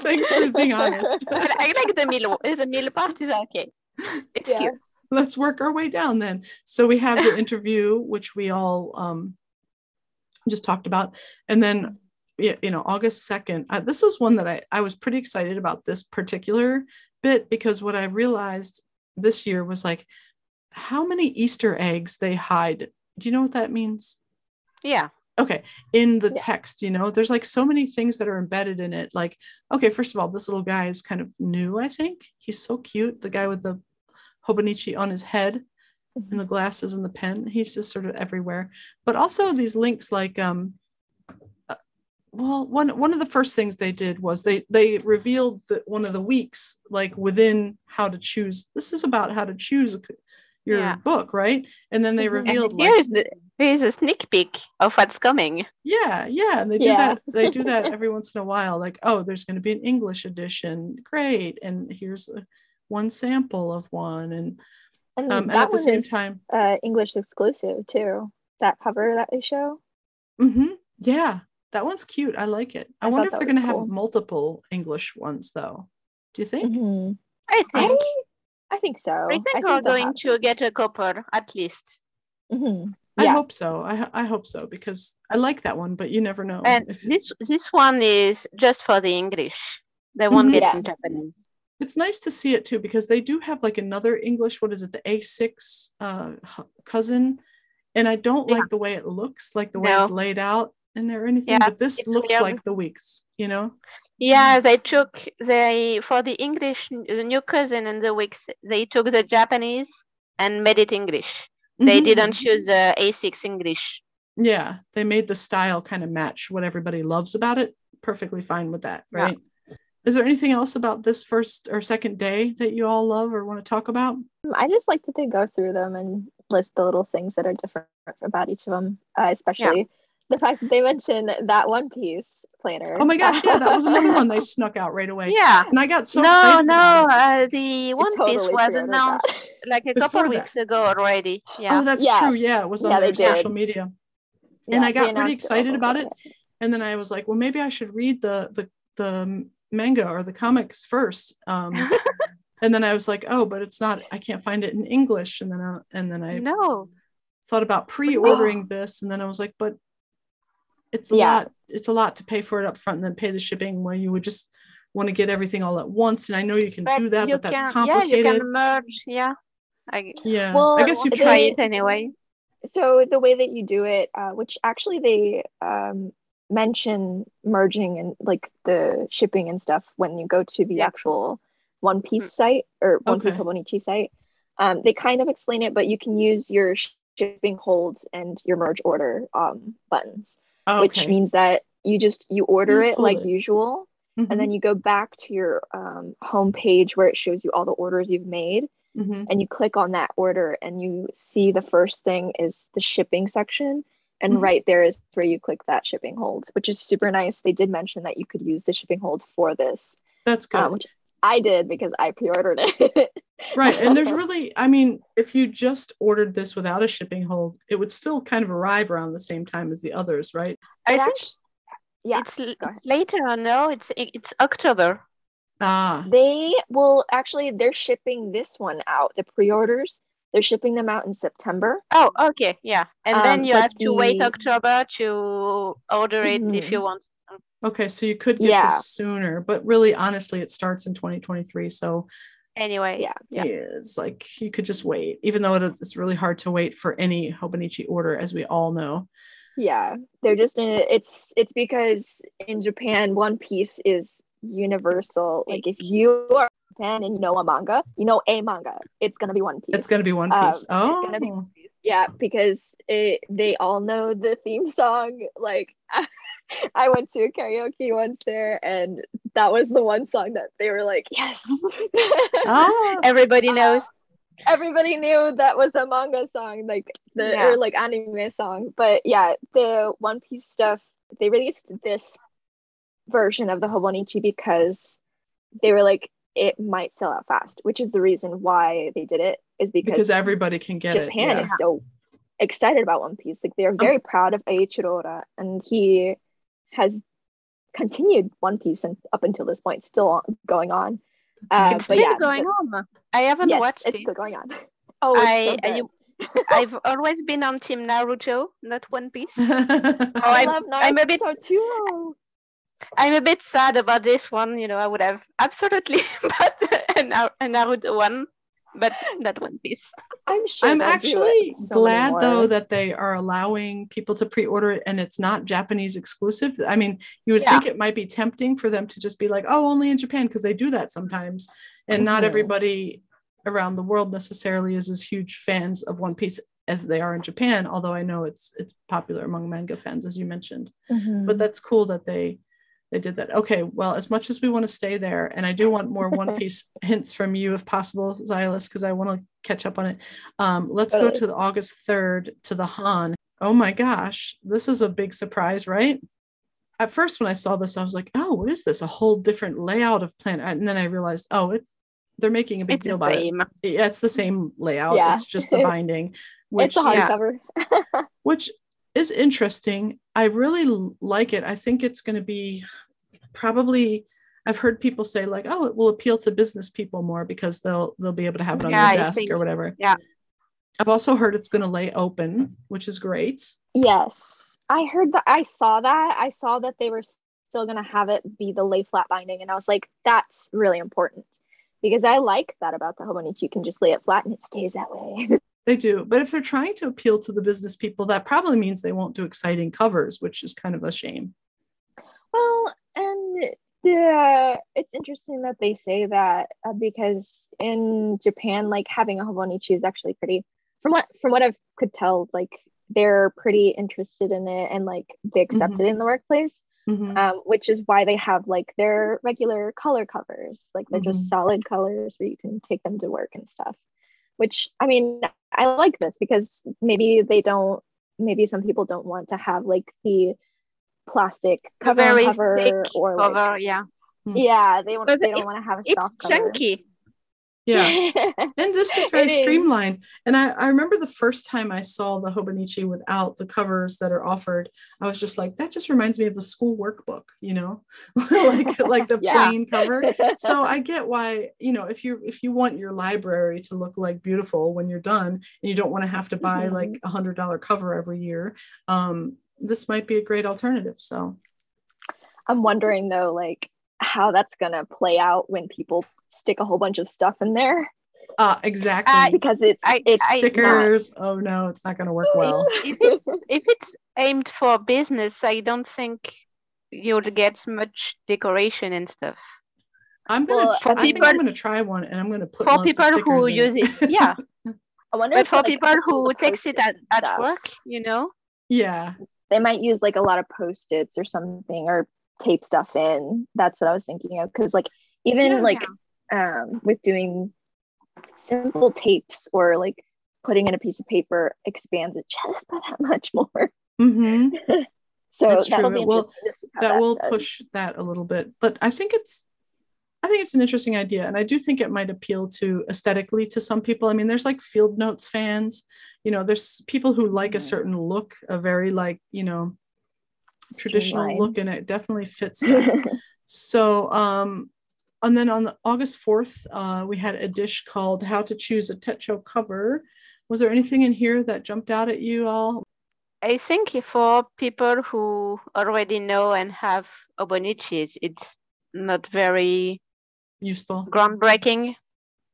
[SPEAKER 1] Thanks for being honest.
[SPEAKER 4] I, like the meal. The meal part is okay. It's
[SPEAKER 3] Yeah.
[SPEAKER 4] cute.
[SPEAKER 1] let's work our way down then. So we have the interview, which we all um, just talked about, and then you know August second. Uh, this was one that I I was pretty excited about this particular bit because what I realized this year was like how many Easter eggs they hide. Do you know what that means?
[SPEAKER 4] Yeah.
[SPEAKER 1] Okay in the
[SPEAKER 3] Yeah.
[SPEAKER 1] text you know there's like so many things that are embedded in it like okay first of all this little guy is kind of new i think. He's so cute the guy with the hobonichi on his head and the glasses and the pen he's just sort of everywhere. But also these links like um uh, well one one of the first things they did was they they revealed that one of the weeks like within how to choose. This is about how to choose your
[SPEAKER 4] Yeah.
[SPEAKER 1] book right and then they
[SPEAKER 3] Mhm. And
[SPEAKER 4] And
[SPEAKER 1] revealed like
[SPEAKER 4] here's the here's a sneak peek of what's coming.
[SPEAKER 1] yeah, yeah, and they do
[SPEAKER 3] Yeah.
[SPEAKER 1] that. They do that every once in a while. Like, oh, there's going to be an English edition. Great, and here's a, one sample of one. And
[SPEAKER 3] And
[SPEAKER 1] um, and at the
[SPEAKER 3] one
[SPEAKER 1] same
[SPEAKER 3] is
[SPEAKER 1] time,
[SPEAKER 3] uh, English exclusive too. That cover that they show.
[SPEAKER 1] hmm yeah, that one's cute. I like it. I,
[SPEAKER 3] I
[SPEAKER 1] wonder if they're going to
[SPEAKER 3] was
[SPEAKER 1] have multiple English ones, though. Do you think?
[SPEAKER 3] Mhm.
[SPEAKER 4] I think.
[SPEAKER 3] I think so.
[SPEAKER 4] I think
[SPEAKER 3] they'll
[SPEAKER 4] we're going
[SPEAKER 3] have-
[SPEAKER 4] to get a copper at least.
[SPEAKER 3] Mhm.
[SPEAKER 1] I hope so. I I hope so because I like that one, but you never know.
[SPEAKER 4] And
[SPEAKER 1] if-
[SPEAKER 4] this this one is just for the English. They won't
[SPEAKER 1] Mhm.
[SPEAKER 4] get
[SPEAKER 3] Yeah.
[SPEAKER 4] in Japanese.
[SPEAKER 1] it's nice to see it too because they do have like another English. What is it? The A6 uh, cousin, and I don't
[SPEAKER 4] Yeah.
[SPEAKER 1] like the way it looks, like the way it's laid out and or anything.
[SPEAKER 4] Yeah,
[SPEAKER 1] but this
[SPEAKER 4] it's
[SPEAKER 1] looks
[SPEAKER 4] weird.
[SPEAKER 1] like the weeks, you know.
[SPEAKER 4] Yeah, they took they for the English the new cousin and the weeks they took the Japanese and made it English. They
[SPEAKER 1] Mhm.
[SPEAKER 4] didn't choose the A6 English.
[SPEAKER 1] Yeah, they made the style kind of match what everybody loves about it. Perfectly fine with that,
[SPEAKER 4] Yeah.
[SPEAKER 1] right? Is there anything else about this first or second day that you all love or want to talk about?
[SPEAKER 3] I just like that they go through them and list the little things that are different about each of them, uh, especially the fact that they mention that One Piece planner.
[SPEAKER 1] Oh my gosh, yeah, that was another one they snuck out right away.
[SPEAKER 4] Yeah.
[SPEAKER 1] And I got so
[SPEAKER 4] no,
[SPEAKER 1] excited.
[SPEAKER 4] no, uh, the One Piece
[SPEAKER 3] totally
[SPEAKER 4] was announced
[SPEAKER 3] that.
[SPEAKER 4] like a
[SPEAKER 1] Before
[SPEAKER 4] couple
[SPEAKER 1] that.
[SPEAKER 4] weeks ago already. Yeah.
[SPEAKER 1] Oh, that's
[SPEAKER 3] Yeah.
[SPEAKER 1] true. Yeah, it was on
[SPEAKER 3] Yeah,
[SPEAKER 1] their social media. and I got pretty excited
[SPEAKER 3] all
[SPEAKER 1] about it. And then I was like, well, maybe I should read the the the manga or the comics first. Um, and then I was like, oh, but it's not. I can't find it in English. And then I, and then I
[SPEAKER 4] no.
[SPEAKER 1] thought about pre-ordering this, and then I was like, but it's a
[SPEAKER 3] Yeah.
[SPEAKER 1] lot. It's a lot to pay for it up front and then pay the shipping. Where you would just want to get everything all at once. And I know you can
[SPEAKER 4] But
[SPEAKER 1] do that, but that's
[SPEAKER 4] can, yeah,
[SPEAKER 1] complicated.
[SPEAKER 4] you can merge. Yeah. I
[SPEAKER 1] Yeah,
[SPEAKER 3] Well,
[SPEAKER 1] I guess you try
[SPEAKER 4] try
[SPEAKER 1] it.
[SPEAKER 4] it anyway.
[SPEAKER 3] so the way that you do it, uh, which actually they um, mention merging and like the shipping and stuff when you go to the
[SPEAKER 4] Yeah.
[SPEAKER 3] actual One Piece site or One Piece
[SPEAKER 1] Okay.
[SPEAKER 3] Hobonichi site. Um, they kind of explain it, but you can use your shipping hold and your merge order um, buttons,
[SPEAKER 1] Oh,
[SPEAKER 3] which means that you just you order it like usual,
[SPEAKER 1] Mhm,
[SPEAKER 3] and then you go back to your um, home page where it shows you all the orders you've made
[SPEAKER 1] mhm.
[SPEAKER 3] and you click on that order and you see the first thing is the shipping section and
[SPEAKER 1] Mhm.
[SPEAKER 3] right there is where you click that shipping hold which is super nice they did mention that you could use the shipping hold for this
[SPEAKER 1] That's good.
[SPEAKER 3] um, which i did because i pre-ordered it
[SPEAKER 1] Right. And there's really, I mean, if you just ordered this without a shipping hold, it would still kind of arrive around the same time as the others, right?
[SPEAKER 4] I
[SPEAKER 3] It
[SPEAKER 4] think
[SPEAKER 3] actu- yeah
[SPEAKER 4] it's, l-
[SPEAKER 3] go
[SPEAKER 4] it's later. No, it's it's October.
[SPEAKER 1] Ah,
[SPEAKER 3] they will actually they're shipping this one out the pre-orders they're shipping them out in september
[SPEAKER 4] Oh, okay, yeah. And then
[SPEAKER 3] Um,
[SPEAKER 4] you
[SPEAKER 3] but
[SPEAKER 4] have to wait October to order it if
[SPEAKER 3] Mhm.
[SPEAKER 4] you want.
[SPEAKER 1] Okay. So you could get
[SPEAKER 3] Yeah.
[SPEAKER 1] this sooner, but really, honestly, it starts in 2023. So
[SPEAKER 4] Anyway,
[SPEAKER 3] Yeah.
[SPEAKER 4] yeah.
[SPEAKER 1] it's like you could just wait, even though it's really hard to wait for any Hobonichi order, as we all know.
[SPEAKER 3] Yeah, they're just in it. It's it's because in Japan, One Piece is universal. Like if you are in Japan and you know a manga, you know a manga, it's gonna be One Piece.
[SPEAKER 1] It's going to be One
[SPEAKER 3] Um,
[SPEAKER 1] Piece. oh,
[SPEAKER 3] gonna be One yeah, because it, they all know the theme song. Like I went to a karaoke once there, and that was the one song that they were like, yes.
[SPEAKER 1] oh,
[SPEAKER 4] Everybody uh, knows.
[SPEAKER 3] everybody knew that was a manga song, like the
[SPEAKER 4] Yeah.
[SPEAKER 3] or like anime song. But yeah, the One Piece stuff, they released this version of the Hobonichi because they were like it might sell out fast, which is the reason why they did it, is because,
[SPEAKER 1] because everybody can get it.
[SPEAKER 3] Japan
[SPEAKER 1] yeah.
[SPEAKER 3] is so excited about One Piece. Like they're um, very proud of Eiichiro Oda, and he has continued One Piece and up until this point, still on, going on. Uh,
[SPEAKER 4] It's still
[SPEAKER 3] yeah,
[SPEAKER 4] going
[SPEAKER 3] but-
[SPEAKER 4] on. I haven't
[SPEAKER 3] yes,
[SPEAKER 4] watched
[SPEAKER 3] it's
[SPEAKER 4] it.
[SPEAKER 3] still going on. Oh,
[SPEAKER 4] I,
[SPEAKER 3] so
[SPEAKER 4] I-
[SPEAKER 3] good.
[SPEAKER 4] you- I've always been on Team Naruto, not One Piece.
[SPEAKER 3] I
[SPEAKER 4] I'm-
[SPEAKER 3] love Naruto
[SPEAKER 4] I'm a bit-
[SPEAKER 3] too.
[SPEAKER 4] I'm a bit sad about this one. You know, I would have absolutely bought a, Nar- a Naruto one but that one piece.
[SPEAKER 3] I'm sure.
[SPEAKER 1] I'm actually
[SPEAKER 3] it so
[SPEAKER 1] glad though that they are allowing people to pre-order it and it's not Japanese exclusive. I mean, you would
[SPEAKER 4] Yeah.
[SPEAKER 1] think it might be tempting for them to just be like, "Oh, only in Japan," because they do that sometimes, and not
[SPEAKER 3] Mhm.
[SPEAKER 1] everybody around the world necessarily is as huge fans of One Piece as they are in Japan. Although I know it's it's popular among manga fans, as you mentioned.
[SPEAKER 3] Mhm.
[SPEAKER 1] But that's cool that they they did that. Okay, well, as much as we want to stay there, and I do want more One Piece hints from you if possible, Szilas, because I want to catch up on it. Um, let's go to the August 3rd to the HON. Oh my gosh, this is a big surprise, right? At first, when I saw this, I was like, oh, what is this? A whole different layout of planet. And then I realized, oh, it's they're making a big
[SPEAKER 4] It's
[SPEAKER 1] deal
[SPEAKER 4] the
[SPEAKER 1] about
[SPEAKER 4] same.
[SPEAKER 1] it. Yeah, it's the same layout.
[SPEAKER 3] Yeah.
[SPEAKER 1] It's just the binding, which
[SPEAKER 3] it's a hardcover.
[SPEAKER 1] which is interesting. I really like it. I think it's going to be probably. I've heard people say like, "Oh, it will appeal to business people more because they'll they'll be able to have it on
[SPEAKER 4] Yeah,
[SPEAKER 1] their desk
[SPEAKER 4] think-
[SPEAKER 1] or whatever."
[SPEAKER 4] yeah.
[SPEAKER 1] I've also heard it's going to lay open, which is great.
[SPEAKER 3] Yes, I heard that. I saw that. I saw that they were still going to have it be the lay flat binding, and I was like, that's really important because I like that about the Hobonichi. You can just lay it flat and it stays that way.
[SPEAKER 1] They do, but if they're trying to appeal to the business people, that probably means they won't do exciting covers, which is kind of a shame.
[SPEAKER 3] well, and the it's interesting that they say that uh, because in Japan, like having a Hobonichi is actually pretty. From what from what I could tell, like they're pretty interested in it and like they accept
[SPEAKER 1] Mhm.
[SPEAKER 3] it in the workplace.
[SPEAKER 1] Mhm.
[SPEAKER 3] um, which is why they have like their regular color covers like they're
[SPEAKER 1] Mhm.
[SPEAKER 3] just solid colors where you can take them to work and stuff which i mean i like this because maybe they don't maybe some people don't want to have like the plastic cover cover or like,
[SPEAKER 4] yeah.
[SPEAKER 3] yeah they want they don't want to have a
[SPEAKER 4] It's
[SPEAKER 3] soft cover
[SPEAKER 4] chunky.
[SPEAKER 1] Yeah. And this is very
[SPEAKER 3] is.
[SPEAKER 1] streamlined. And I, I remember the first time I saw the Hobonichi without the covers that are offered, I was just like, that just reminds me of a school workbook, you know, like like the
[SPEAKER 3] Yeah.
[SPEAKER 1] plain cover. So I get why, you know, if you if you want your library to look like beautiful when you're done and you don't want to have to buy
[SPEAKER 3] Mhm.
[SPEAKER 1] like a hundred dollar cover every year, um, this might be a great alternative. So
[SPEAKER 3] i'm wondering though like how that's gonna play out when people stick a whole bunch of stuff in there
[SPEAKER 1] uh exactly.
[SPEAKER 4] I-
[SPEAKER 3] because it's
[SPEAKER 4] I-
[SPEAKER 3] it's
[SPEAKER 4] I-
[SPEAKER 3] not-
[SPEAKER 1] Stickers. Oh no, it's not gonna work well.
[SPEAKER 4] if it's if it's aimed for business, I don't think you'll get much decoration and stuff.
[SPEAKER 1] I'm gonna.
[SPEAKER 3] Well,
[SPEAKER 1] try,
[SPEAKER 4] for
[SPEAKER 1] I think I'm gonna try one, and I'm gonna put
[SPEAKER 4] For
[SPEAKER 1] lots of
[SPEAKER 4] people who
[SPEAKER 1] in
[SPEAKER 4] use it, yeah.
[SPEAKER 3] I wonder
[SPEAKER 4] But
[SPEAKER 3] if,
[SPEAKER 4] for
[SPEAKER 3] like,
[SPEAKER 4] people who
[SPEAKER 3] the
[SPEAKER 4] takes it at, at
[SPEAKER 3] stuff,
[SPEAKER 4] work, you know,
[SPEAKER 1] yeah,
[SPEAKER 3] they might use like a lot of post-its or something or tape stuff in. That's what I was thinking of. Cause like even
[SPEAKER 1] Yeah.
[SPEAKER 3] like um with doing simple tapes or like putting in a piece of paper expands it just by that much more.
[SPEAKER 1] hmm
[SPEAKER 3] So
[SPEAKER 1] That's
[SPEAKER 3] that'll
[SPEAKER 1] true.
[SPEAKER 3] be
[SPEAKER 1] It will-
[SPEAKER 3] interesting to see how
[SPEAKER 1] that
[SPEAKER 3] that
[SPEAKER 1] will
[SPEAKER 3] does.
[SPEAKER 1] push that a little bit. But I think it's, I think it's an interesting idea, and I do think it might appeal to aesthetically to some people. I mean, there's like Field Notes fans. You know, there's people who like a
[SPEAKER 3] Mhm.
[SPEAKER 1] certain look, a very like you know traditional look, and it definitely fits that. So, um, and then on the August 4th, uh, we had a dish called How to Choose a Techo Cover. Was there anything in here that jumped out at you all?
[SPEAKER 4] I think for people who already know and have obonichis, it's not very
[SPEAKER 1] Useful.
[SPEAKER 4] groundbreaking.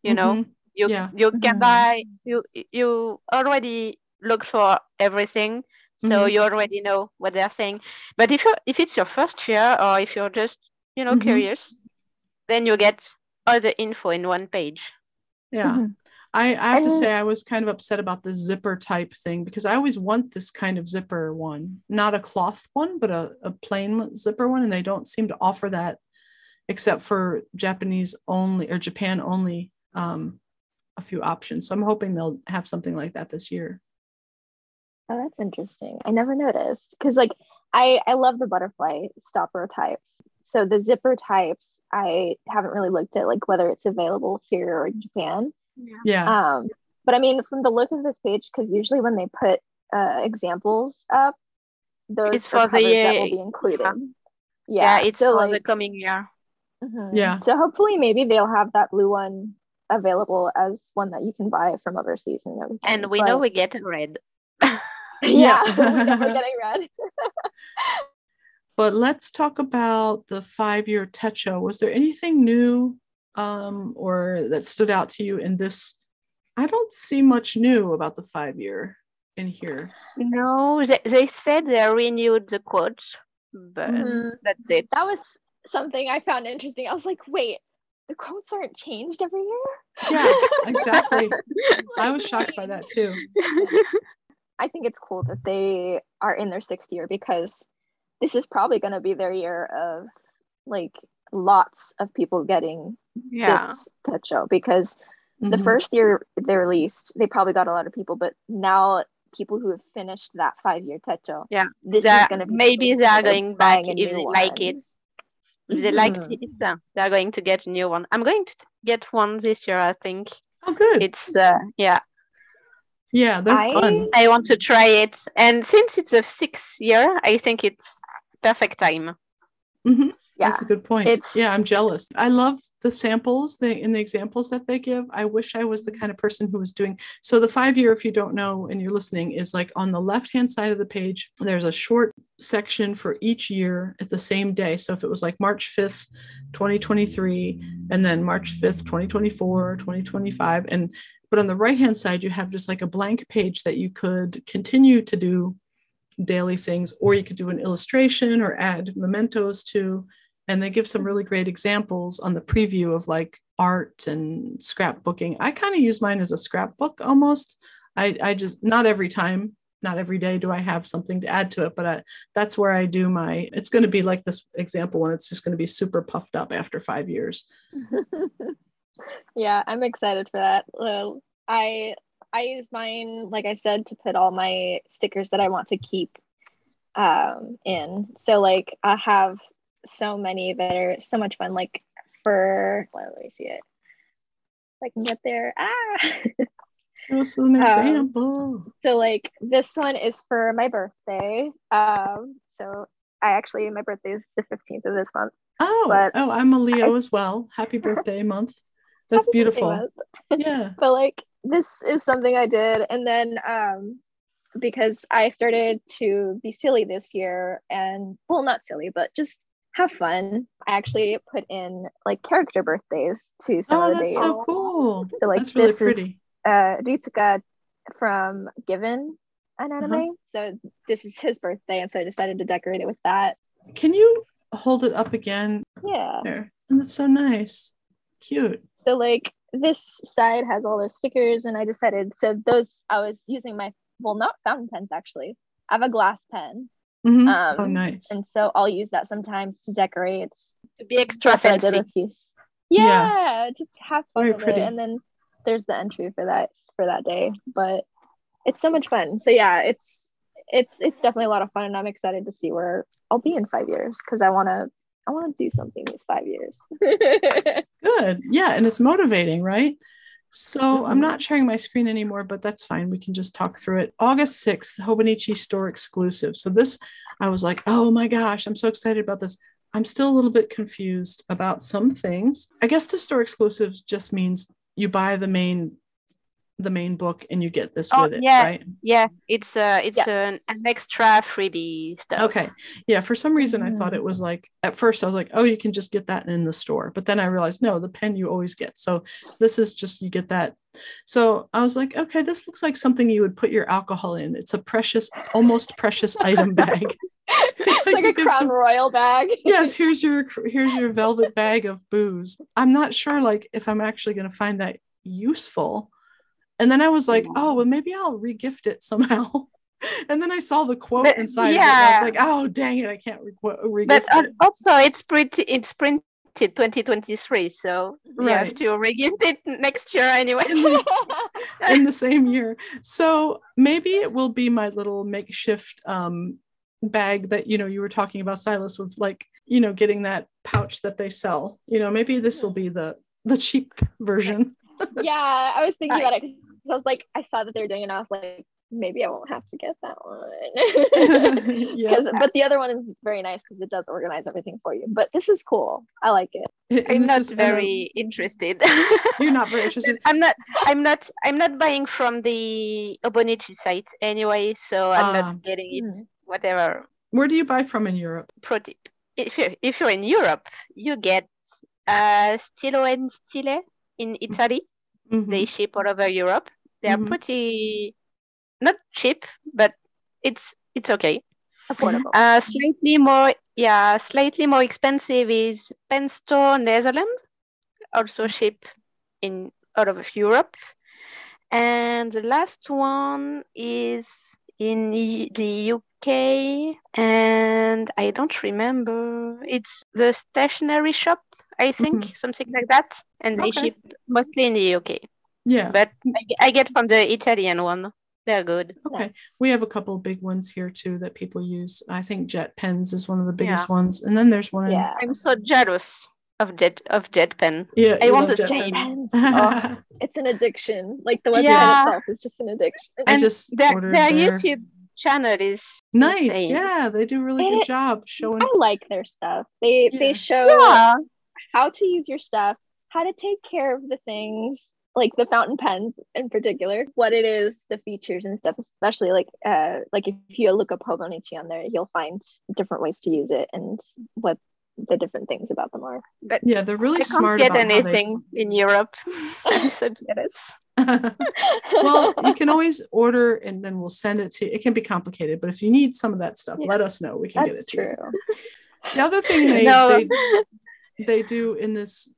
[SPEAKER 4] You know,
[SPEAKER 1] Mhm.
[SPEAKER 4] you
[SPEAKER 1] yeah.
[SPEAKER 4] you can
[SPEAKER 3] Mhm.
[SPEAKER 4] buy you you already look for everything, so
[SPEAKER 1] Mhm.
[SPEAKER 4] you already know what they're saying. But if you if it's your first year or if you're just you know
[SPEAKER 1] Mhm.
[SPEAKER 4] curious, then you get all the info in one page.
[SPEAKER 1] Yeah.
[SPEAKER 3] Mhm.
[SPEAKER 1] I, I have to say, I was kind of upset about the zipper type thing because I always want this kind of zipper one, not a cloth one, but a, a plain zipper one. And they don't seem to offer that except for Japanese only or Japan only, um, a few options. So I'm hoping they'll have something like that this year.
[SPEAKER 3] Oh, that's interesting. I never noticed because like I I love the butterfly stopper types. So the zipper types, I haven't really looked at like whether it's available here or in Japan.
[SPEAKER 1] Yeah.
[SPEAKER 3] Um, but I mean, from the look of this page, because usually when they put uh, examples up, those
[SPEAKER 4] It's
[SPEAKER 3] are
[SPEAKER 4] for the
[SPEAKER 3] covers that will be included.
[SPEAKER 4] yeah.
[SPEAKER 3] Yeah,
[SPEAKER 4] Yeah, it's
[SPEAKER 3] so
[SPEAKER 4] for
[SPEAKER 3] like,
[SPEAKER 4] the coming year.
[SPEAKER 3] mhm.
[SPEAKER 1] Yeah.
[SPEAKER 3] So hopefully, maybe they'll have that blue one available as one that you can buy from overseas and everything.
[SPEAKER 4] And we know
[SPEAKER 3] But-
[SPEAKER 4] we get red.
[SPEAKER 3] yeah,
[SPEAKER 1] Yeah.
[SPEAKER 3] we're getting red.
[SPEAKER 1] But let's talk about the five year Techo. Was there anything new um, or that stood out to you in this I don't see much new about the five year in here.
[SPEAKER 4] No, they, they said they renewed the quotes, but
[SPEAKER 3] Mhm.
[SPEAKER 4] that's it.
[SPEAKER 3] That was something I found interesting. I was like, wait, the quotes aren't changed every year?
[SPEAKER 1] Yeah, exactly. I was shocked by that too.
[SPEAKER 3] I think it's cool that they are in their sixth year because this is probably going to be their year of like lots of people getting
[SPEAKER 4] yeah.
[SPEAKER 3] this pet show because the
[SPEAKER 1] Mhm.
[SPEAKER 3] first year they released, they probably got a lot of people, but now people who have finished that five year techo,
[SPEAKER 4] Yeah,
[SPEAKER 3] this
[SPEAKER 4] They're-
[SPEAKER 3] is going to be
[SPEAKER 4] maybe they are going back if
[SPEAKER 3] new
[SPEAKER 4] they like
[SPEAKER 3] one.
[SPEAKER 4] it. If they like
[SPEAKER 3] Mhm.
[SPEAKER 4] it, they're going to get a new one. I'm going to get one this year, I think.
[SPEAKER 1] Oh, good.
[SPEAKER 4] It's uh, yeah,
[SPEAKER 1] yeah, they're
[SPEAKER 3] I-
[SPEAKER 1] fun.
[SPEAKER 4] I want to try it. And since it's a sixth year, I think it's perfect time.
[SPEAKER 1] hmm
[SPEAKER 3] Yeah,
[SPEAKER 1] That's a good point.
[SPEAKER 3] it's-
[SPEAKER 1] yeah, I'm jealous. I love the samples they, in the examples that they give. I wish I was the mm-hmm. kind of person who was doing so. The five year, if you don't know and you're listening, is like on the left hand side of the page, there's a short section for each year at the same day. So if it was like March 5th, 2023, and then March 5th, 2024, 2025, and but on the right hand side, you have just like a blank page that you could continue to do daily things, or you could do an illustration or add mementos to and they give some really great examples on the preview of like art and scrapbooking. I kind of use mine as a scrapbook almost. I, I just not every time, not every day do I have something to add to it, but I, that's where I do my. It's going to be like this example, and it's just going to be super puffed up after five years.
[SPEAKER 3] yeah, I'm excited for that. Uh, I I use mine, like I said, to put all my stickers that I want to keep um, in. So like I have so many that are so much fun. Like for let me see it. If I can get there. Ah.
[SPEAKER 1] Give us an
[SPEAKER 3] Um, so like this one is for my birthday. Um, so I actually my birthday is the 15th of this month.
[SPEAKER 1] oh,
[SPEAKER 3] but
[SPEAKER 1] oh, I'm a Leo as well. Happy birthday month. That's beautiful.
[SPEAKER 3] month.
[SPEAKER 1] Yeah.
[SPEAKER 3] but like this is something I did and then um because I started to be silly this year and well not silly but just have fun. I actually put in like character birthdays to some
[SPEAKER 1] Oh,
[SPEAKER 3] of the
[SPEAKER 1] that's
[SPEAKER 3] days.
[SPEAKER 1] so cool.
[SPEAKER 3] So like
[SPEAKER 1] that's really
[SPEAKER 3] this is uh Ritsuka from Given an
[SPEAKER 1] Uh-huh.
[SPEAKER 3] anime. So this is his birthday and so I decided to decorate it with that.
[SPEAKER 1] Can you hold it up again?
[SPEAKER 3] Yeah.
[SPEAKER 1] There. And that's so nice. Cute.
[SPEAKER 3] So like this side has all those stickers and I decided so those I was using my well not fountain pens actually. I have a glass pen
[SPEAKER 1] Mhm.
[SPEAKER 3] Um,
[SPEAKER 1] oh, nice.
[SPEAKER 3] and so I'll use that sometimes to decorate.
[SPEAKER 4] To be extra
[SPEAKER 3] That's what I did
[SPEAKER 4] fancy.
[SPEAKER 1] Yeah.
[SPEAKER 3] Yeah, just have fun
[SPEAKER 1] Very
[SPEAKER 3] with
[SPEAKER 1] pretty.
[SPEAKER 3] it. And then there's the entry for that for that day. But it's so much fun. So yeah, it's it's it's definitely a lot of fun and I'm excited to see where I'll be in five years because I wanna I wanna do something these five years.
[SPEAKER 1] Good. Yeah. And it's motivating, right? So I'm not sharing my screen anymore, but that's fine. We can just talk through it. August 6th, Hobonichi store exclusive. So this, I was like, oh my gosh, I'm so excited about this. I'm still a little bit confused about some things. I guess the store exclusives just means you buy the main the main book and you get this
[SPEAKER 4] Oh,
[SPEAKER 1] with it,
[SPEAKER 4] yeah.
[SPEAKER 1] right?
[SPEAKER 4] Yeah, it's uh it's an,
[SPEAKER 3] Yes.
[SPEAKER 4] an extra freebie stuff.
[SPEAKER 1] Okay. Yeah. For some reason, I thought it was like, at first, I was like, oh, you can just get that in the store. But then I realized, no, the pen you always get. So this is just, you get that. So I was like, okay, this looks like something you would put your alcohol in. It's a precious, almost precious item bag.
[SPEAKER 3] it's like
[SPEAKER 1] you
[SPEAKER 3] a crown
[SPEAKER 1] some-
[SPEAKER 3] royal bag.
[SPEAKER 1] yes, here's your here's your velvet bag of booze. I'm not sure like if I'm actually going to find that useful. And then I was like, oh, well maybe I'll regift it somehow. And then I saw the quote
[SPEAKER 4] But,
[SPEAKER 1] inside of it. And I was like, oh dang it, I can't re- regift it.
[SPEAKER 4] But uh,
[SPEAKER 1] it.
[SPEAKER 4] also it's pretty it's printed 2023, so you have
[SPEAKER 1] Right.
[SPEAKER 4] to regift it next year anyway.
[SPEAKER 1] In the, in the same year. So maybe it will be my little makeshift um, bag that you know you were talking about, Szilas, with like you know getting that pouch that they sell. You know, maybe this will be the the cheap version.
[SPEAKER 3] yeah, I was thinking
[SPEAKER 4] Right.
[SPEAKER 3] about it because I was like, I saw that they were doing it, and I was like, maybe I won't have to get that one.
[SPEAKER 1] yeah,
[SPEAKER 3] but the other one is very nice because it does organize everything for you. But this is cool. I like it.
[SPEAKER 1] And
[SPEAKER 4] I'm not
[SPEAKER 1] is- and,
[SPEAKER 4] very interested.
[SPEAKER 1] You're not very interested.
[SPEAKER 4] I'm not I'm not I'm not buying from the Obonichi site anyway, so I'm
[SPEAKER 1] Ah.
[SPEAKER 4] not getting it
[SPEAKER 3] Hmm.
[SPEAKER 4] whatever.
[SPEAKER 1] Where do you buy from in Europe?
[SPEAKER 4] Pro tip. If you're if you're in Europe, you get uh Stilo and Stile in Italy.
[SPEAKER 1] Mhm.
[SPEAKER 4] They ship all over Europe. They are
[SPEAKER 1] Mhm.
[SPEAKER 4] pretty not cheap, but it's it's okay.
[SPEAKER 3] Affordable.
[SPEAKER 4] Uh, slightly more, yeah, slightly more expensive is Pen Store Netherlands, also ship in out of Europe. And the last one is in the UK, and I don't remember. It's the stationery shop, I think, mm-hmm. something like that. And they ship mostly in the UK,
[SPEAKER 1] Yeah.
[SPEAKER 4] but I, I get from the Italian one. They're good.
[SPEAKER 1] Okay.
[SPEAKER 3] Nice.
[SPEAKER 1] We have a couple of big ones here too that people use. I think Jet Pens is one of the biggest
[SPEAKER 4] Yeah.
[SPEAKER 1] ones, and then there's one. in-
[SPEAKER 3] Yeah.
[SPEAKER 4] I'm so jealous of Jet of Jet Pen.
[SPEAKER 1] yeah.
[SPEAKER 4] I want the
[SPEAKER 1] Jet
[SPEAKER 3] Pens. Oh, it's an addiction. Like the website
[SPEAKER 4] Yeah.
[SPEAKER 3] itself is just an addiction.
[SPEAKER 1] I
[SPEAKER 4] And
[SPEAKER 1] just
[SPEAKER 4] their, their
[SPEAKER 1] their-
[SPEAKER 4] YouTube channel is
[SPEAKER 1] nice.
[SPEAKER 4] insane.
[SPEAKER 1] Yeah, they do a really
[SPEAKER 3] And
[SPEAKER 1] good job showing.
[SPEAKER 3] I like their stuff. They
[SPEAKER 1] Yeah.
[SPEAKER 3] they show
[SPEAKER 4] Yeah.
[SPEAKER 3] How to use your stuff, how to take care of the things, like the fountain pens in particular, what it is, the features and stuff, especially like uh like if you look up Hobonichi on there, you'll find different ways to use it and what the different things about them are.
[SPEAKER 4] But
[SPEAKER 1] Yeah, they're really
[SPEAKER 4] I can't
[SPEAKER 1] smart
[SPEAKER 4] get
[SPEAKER 1] about how they-
[SPEAKER 4] anything in Europe. I'm so jealous.
[SPEAKER 1] well, you can always order and then we'll send it to you. It can be complicated, but if you need some of that stuff,
[SPEAKER 3] Yeah.
[SPEAKER 1] let us know. We can get it to you.
[SPEAKER 3] true.
[SPEAKER 1] The other thing they,
[SPEAKER 4] No.
[SPEAKER 1] they they do in this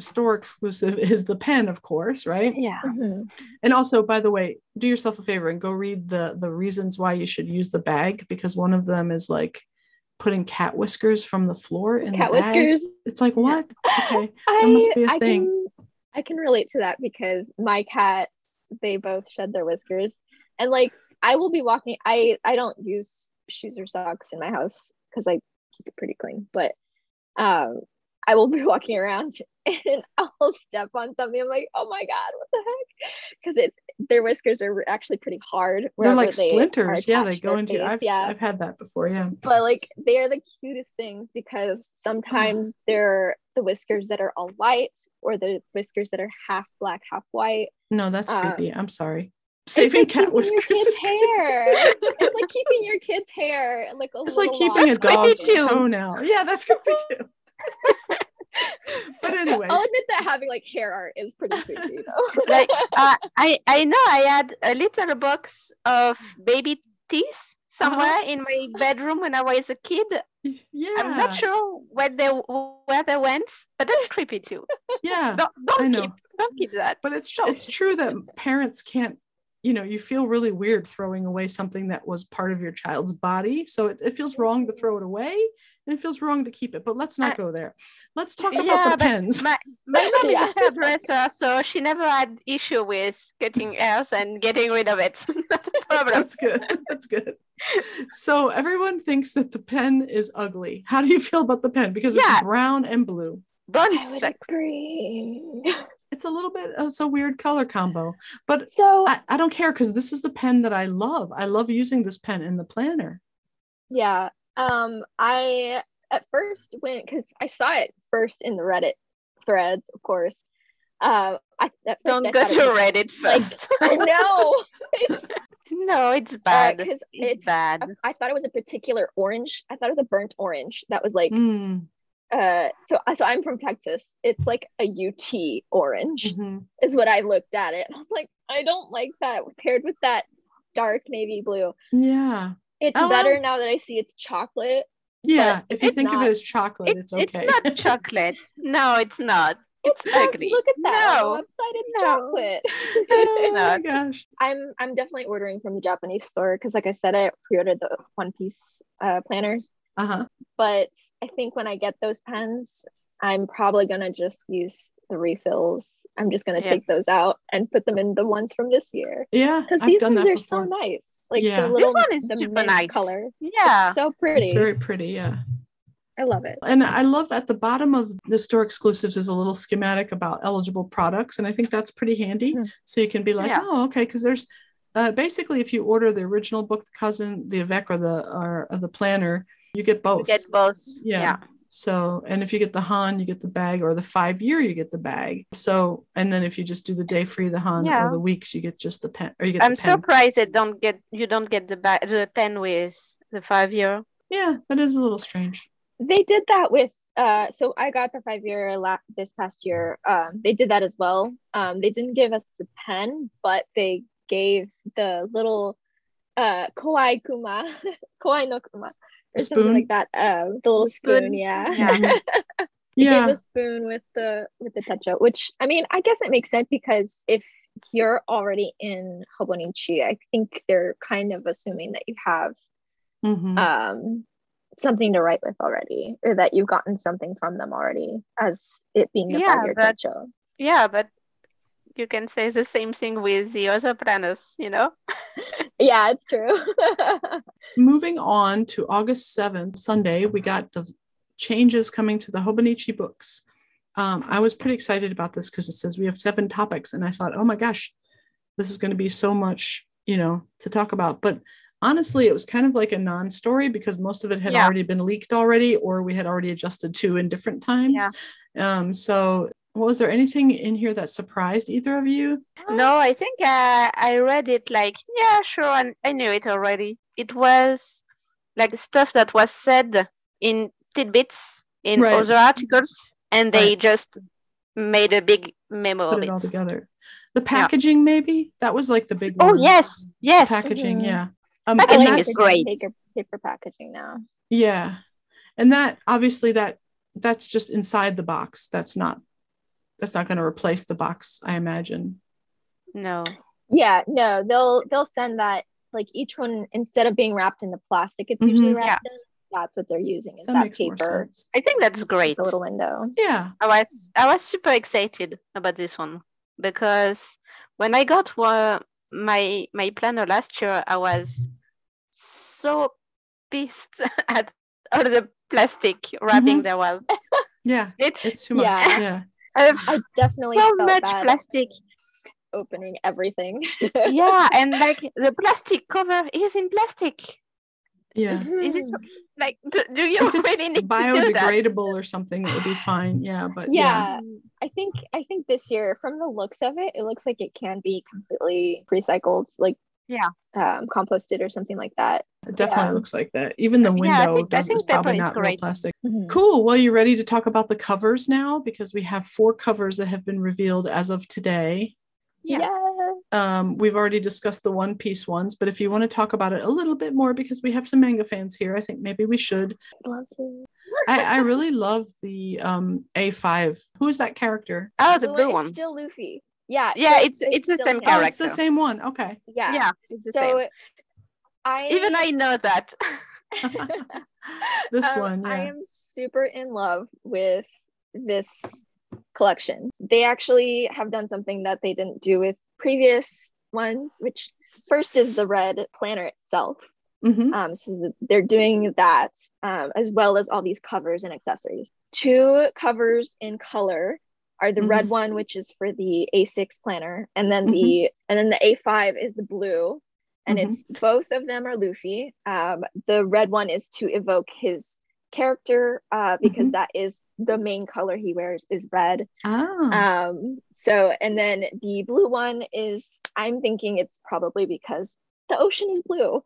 [SPEAKER 1] store exclusive is the pen, of course, right?
[SPEAKER 4] Yeah.
[SPEAKER 3] Mhm.
[SPEAKER 1] And also, by the way, do yourself a favor and go read the the reasons why you should use the bag because one of them is like putting cat whiskers from the floor in
[SPEAKER 3] Cat
[SPEAKER 1] the bag.
[SPEAKER 3] whiskers.
[SPEAKER 1] It's like what? Okay.
[SPEAKER 3] I,
[SPEAKER 1] must be a
[SPEAKER 3] I
[SPEAKER 1] thing.
[SPEAKER 3] Can, I can relate to that because my cats, they both shed their whiskers. And like I will be walking, I I don't use shoes or socks in my house because I keep it pretty clean, but um I will be walking around and I'll step on something. I'm like, oh my god, what the heck? Because it's their whiskers are actually pretty hard.
[SPEAKER 1] They're like
[SPEAKER 3] they
[SPEAKER 1] splinters. Yeah, they go into
[SPEAKER 3] face.
[SPEAKER 1] I've
[SPEAKER 3] yeah
[SPEAKER 1] I've had that before. Yeah.
[SPEAKER 3] but like they are the cutest things because sometimes they're the whiskers that are all white or the whiskers that are half black half white
[SPEAKER 1] No, that's
[SPEAKER 3] Uh,
[SPEAKER 1] creepy. I'm sorry.
[SPEAKER 3] It's
[SPEAKER 1] Saving
[SPEAKER 3] like
[SPEAKER 1] cat
[SPEAKER 3] keeping
[SPEAKER 1] whiskers.
[SPEAKER 3] your kid's
[SPEAKER 1] is
[SPEAKER 3] hair it's like keeping your kid's hair like a
[SPEAKER 1] It's like
[SPEAKER 3] little
[SPEAKER 1] keeping a
[SPEAKER 3] lock.
[SPEAKER 4] That's
[SPEAKER 1] dog's toenail. Yeah, that's creepy too. but anyway,
[SPEAKER 3] i'll admit that having like hair art is pretty creepy though
[SPEAKER 4] Like uh, I I know I had a little box of baby teeth somewhere in my bedroom when I was a kid.
[SPEAKER 1] yeah,
[SPEAKER 4] I'm not sure where they where they went, but that's creepy too.
[SPEAKER 1] Yeah,
[SPEAKER 4] Don't don't keep don't keep that.
[SPEAKER 1] but it's it's true that parents can't. You know, you feel really weird throwing away something that was part of your child's body. So it, it feels wrong to throw it away, and it feels wrong to keep it. But let's not
[SPEAKER 4] I-
[SPEAKER 1] go there. Let's talk about
[SPEAKER 4] Yeah,
[SPEAKER 1] the pens.
[SPEAKER 4] My my mom
[SPEAKER 3] Yeah.
[SPEAKER 4] is a hairdresser, so she never had issue with cutting hairs and getting rid of it. That's a problem.
[SPEAKER 1] That's good. That's good. So everyone thinks that the pen is ugly. How do you feel about the pen? Because
[SPEAKER 4] Yeah.
[SPEAKER 1] it's brown and blue.
[SPEAKER 4] Brown
[SPEAKER 3] i would
[SPEAKER 4] sucks.
[SPEAKER 3] agree
[SPEAKER 1] It's a little bit of a weird color combo, but
[SPEAKER 3] so
[SPEAKER 1] I, I don't care because this is the pen that I love. I love using this pen in the planner.
[SPEAKER 3] yeah um i at first went because i saw it first in the reddit threads of course uh i at first
[SPEAKER 4] Don't
[SPEAKER 3] I
[SPEAKER 4] go
[SPEAKER 3] thought it
[SPEAKER 4] to Reddit first.
[SPEAKER 3] i know it's
[SPEAKER 4] no, it's bad.
[SPEAKER 3] because
[SPEAKER 4] it's,
[SPEAKER 3] it's
[SPEAKER 4] bad.
[SPEAKER 3] I, I thought it was a particular orange. I thought it was a burnt orange that was like
[SPEAKER 1] Mm,
[SPEAKER 3] uh so so I'm from Texas. It's like a UT orange
[SPEAKER 1] mhm.
[SPEAKER 3] is what I looked at it. I was like, I don't like that paired with that dark navy blue.
[SPEAKER 1] Yeah.
[SPEAKER 3] It's
[SPEAKER 1] Oh,
[SPEAKER 3] better
[SPEAKER 1] well.
[SPEAKER 3] now that I see it's chocolate.
[SPEAKER 1] Yeah. If you
[SPEAKER 3] it's
[SPEAKER 1] think of it as chocolate,
[SPEAKER 4] It's,
[SPEAKER 1] it's,
[SPEAKER 4] it's
[SPEAKER 1] okay.
[SPEAKER 4] not chocolate. No, it's not. It's
[SPEAKER 3] Look-
[SPEAKER 4] ugly.
[SPEAKER 3] Look at that.
[SPEAKER 4] No.
[SPEAKER 3] On the website it's
[SPEAKER 4] No.
[SPEAKER 3] chocolate.
[SPEAKER 1] oh my gosh.
[SPEAKER 3] I'm I'm definitely ordering from the Japanese store because like I said, I pre-ordered the One Piece uh, planners.
[SPEAKER 1] Uh huh.
[SPEAKER 3] but I think when I get those pens, I'm probably gonna just use the refills. I'm just gonna
[SPEAKER 4] Yeah.
[SPEAKER 3] take those out and put them in the ones from this year
[SPEAKER 1] Yeah.
[SPEAKER 3] because these
[SPEAKER 1] done
[SPEAKER 3] ones
[SPEAKER 1] that
[SPEAKER 3] are
[SPEAKER 1] before.
[SPEAKER 3] so nice. Like
[SPEAKER 1] Yeah.
[SPEAKER 3] the
[SPEAKER 1] This
[SPEAKER 4] one is
[SPEAKER 3] the
[SPEAKER 4] super
[SPEAKER 3] mint
[SPEAKER 4] nice.
[SPEAKER 3] color,
[SPEAKER 4] Yeah.
[SPEAKER 3] so pretty.
[SPEAKER 1] It's very pretty. Yeah.
[SPEAKER 3] I love it.
[SPEAKER 1] And I love at the bottom of the store exclusives is a little schematic about eligible products. And I think that's pretty handy.
[SPEAKER 3] Hmm.
[SPEAKER 1] So you can be like,
[SPEAKER 4] Yeah.
[SPEAKER 1] oh, okay. Because there's uh, basically, if you order the original book, the cousin, the Avec, or the, or, or the planner, you get
[SPEAKER 4] You
[SPEAKER 1] both.
[SPEAKER 4] get both.
[SPEAKER 1] Yeah.
[SPEAKER 4] Yeah.
[SPEAKER 1] So, and if you get the HON, you get the bag, or the five year, you get the bag. So, and then if you just do the day free, the HON,
[SPEAKER 4] Yeah.
[SPEAKER 1] or the weeks, you get just the pen, or you get
[SPEAKER 4] I'm
[SPEAKER 1] the pen.
[SPEAKER 4] surprised it don't get you don't get the ba- the pen with the five year.
[SPEAKER 1] Yeah, that is a little strange.
[SPEAKER 3] They did that with uh, so I got the five year la- this past year. Um, they did that as well. Um, they didn't give us the pen, but they gave the little uh kawaii kuma, kawaii no kuma, or
[SPEAKER 1] Spoon?
[SPEAKER 3] something like that. Um, the little
[SPEAKER 4] The spoon?
[SPEAKER 3] spoon, yeah.
[SPEAKER 4] Yeah.
[SPEAKER 3] They
[SPEAKER 1] Yeah.
[SPEAKER 3] gave a spoon with the with the touch out, which I mean, I guess it makes sense because if you're already in Hobonichi, I think they're kind of assuming that you have
[SPEAKER 1] Mhm.
[SPEAKER 3] um something to write with already, or that you've gotten something from them already, as it being the
[SPEAKER 4] Yeah,
[SPEAKER 3] five year
[SPEAKER 4] but-
[SPEAKER 3] techo.
[SPEAKER 4] Yeah, but you can say the same thing with the other planners, you know?
[SPEAKER 3] Yeah, it's true.
[SPEAKER 1] Moving on to August 7th, Sunday, we got the changes coming to the Hobonichi books. Um, I was pretty excited about this because it says we have seven topics, and I thought, oh my gosh, this is going to be so much, you know, to talk about. But honestly, it was kind of like a non-story because most of it had
[SPEAKER 4] Yeah.
[SPEAKER 1] already been leaked already, or we had already adjusted to in different times.
[SPEAKER 4] Yeah.
[SPEAKER 1] Um, so was there anything in here that surprised either of you?
[SPEAKER 4] No, I think I, I read it like, yeah, sure, and I knew it already. It was like stuff that was said in tidbits in
[SPEAKER 1] Right.
[SPEAKER 4] other articles, and they
[SPEAKER 1] Right.
[SPEAKER 4] just made a big memo
[SPEAKER 1] Put
[SPEAKER 4] of
[SPEAKER 1] it
[SPEAKER 4] it.
[SPEAKER 1] all together. The packaging, maybe that was like the big
[SPEAKER 4] Oh,
[SPEAKER 1] one.
[SPEAKER 4] yes, yes.
[SPEAKER 1] packaging
[SPEAKER 3] Mhm.
[SPEAKER 1] yeah um,
[SPEAKER 4] Packaging is great.
[SPEAKER 3] Paper, paper packaging now.
[SPEAKER 1] yeah and that obviously that that's just inside the box that's not that's not going to replace the box i imagine
[SPEAKER 4] No.
[SPEAKER 3] Yeah, no, they'll they'll send that like each one instead of being wrapped in the plastic it's usually
[SPEAKER 1] Mhm.
[SPEAKER 3] wrapped in. That's what they're using is
[SPEAKER 1] that
[SPEAKER 3] that,
[SPEAKER 1] makes more
[SPEAKER 3] paper,
[SPEAKER 1] sense
[SPEAKER 4] I think that's great.
[SPEAKER 3] the little window.
[SPEAKER 1] yeah
[SPEAKER 4] I was I was super excited about this one because when I got one, my my planner last year, I was so pissed at all the plastic wrapping there was.
[SPEAKER 1] yeah
[SPEAKER 4] It
[SPEAKER 1] it's too much
[SPEAKER 3] Yeah.
[SPEAKER 1] yeah
[SPEAKER 4] I've
[SPEAKER 3] I definitely
[SPEAKER 4] so
[SPEAKER 3] felt
[SPEAKER 4] much
[SPEAKER 3] that
[SPEAKER 4] plastic.
[SPEAKER 3] opening everything.
[SPEAKER 4] yeah, and like the plastic cover is in plastic.
[SPEAKER 1] yeah
[SPEAKER 4] Is it
[SPEAKER 3] Mhm.
[SPEAKER 4] like do, do you
[SPEAKER 1] if it's
[SPEAKER 4] really need to do that?
[SPEAKER 1] biodegradable or something it would be fine yeah but yeah,
[SPEAKER 3] yeah, I think I think this year, from the looks of it, it looks like it can be completely recycled, like
[SPEAKER 4] Yeah.
[SPEAKER 3] um, composted or something like that.
[SPEAKER 1] it definitely
[SPEAKER 3] Yeah.
[SPEAKER 1] looks like that even the
[SPEAKER 4] Yeah, I
[SPEAKER 1] window
[SPEAKER 4] think- I think
[SPEAKER 1] is probably
[SPEAKER 4] paper is
[SPEAKER 1] not real
[SPEAKER 4] great.
[SPEAKER 1] plastic
[SPEAKER 3] Mhm.
[SPEAKER 1] Cool. Well, you ready to talk about the covers now? Because we have four covers that have been revealed as of today.
[SPEAKER 4] Yeah.
[SPEAKER 3] Yeah.
[SPEAKER 1] Um, we've already discussed the One Piece ones, but if you want to talk about it a little bit more, because we have some manga fans here, I think maybe we should.
[SPEAKER 3] Love to.
[SPEAKER 1] I, I really love the um, A5. Who is that character?
[SPEAKER 4] Oh, the
[SPEAKER 3] Blue
[SPEAKER 4] blue
[SPEAKER 3] one,
[SPEAKER 4] one.
[SPEAKER 3] It's still Luffy. Yeah.
[SPEAKER 4] Yeah,
[SPEAKER 3] so
[SPEAKER 4] it's- it's the same
[SPEAKER 3] him.
[SPEAKER 1] Oh, it's the same one. Okay.
[SPEAKER 3] Yeah.
[SPEAKER 4] Yeah, it's the
[SPEAKER 3] So
[SPEAKER 4] same.
[SPEAKER 3] I
[SPEAKER 4] Even I know that.
[SPEAKER 1] this
[SPEAKER 3] Um,
[SPEAKER 1] one,
[SPEAKER 3] I am super in love with this collection. They actually have done something that they didn't do with previous ones, which first is the red planner itself.
[SPEAKER 1] Mhm.
[SPEAKER 3] Um, so they're doing that um, as well as all these covers and accessories. Two covers in color are the red one, which is for the A6 planner, and then the and then the A5 is the blue, and
[SPEAKER 1] Mhm.
[SPEAKER 3] it's both of them are Luffy. Um, the red one is to evoke his character uh, because
[SPEAKER 1] Mhm.
[SPEAKER 3] that is the main color he wears is red.
[SPEAKER 1] Ah.
[SPEAKER 3] Um, so and then the blue one is I'm thinking it's probably because the ocean is blue.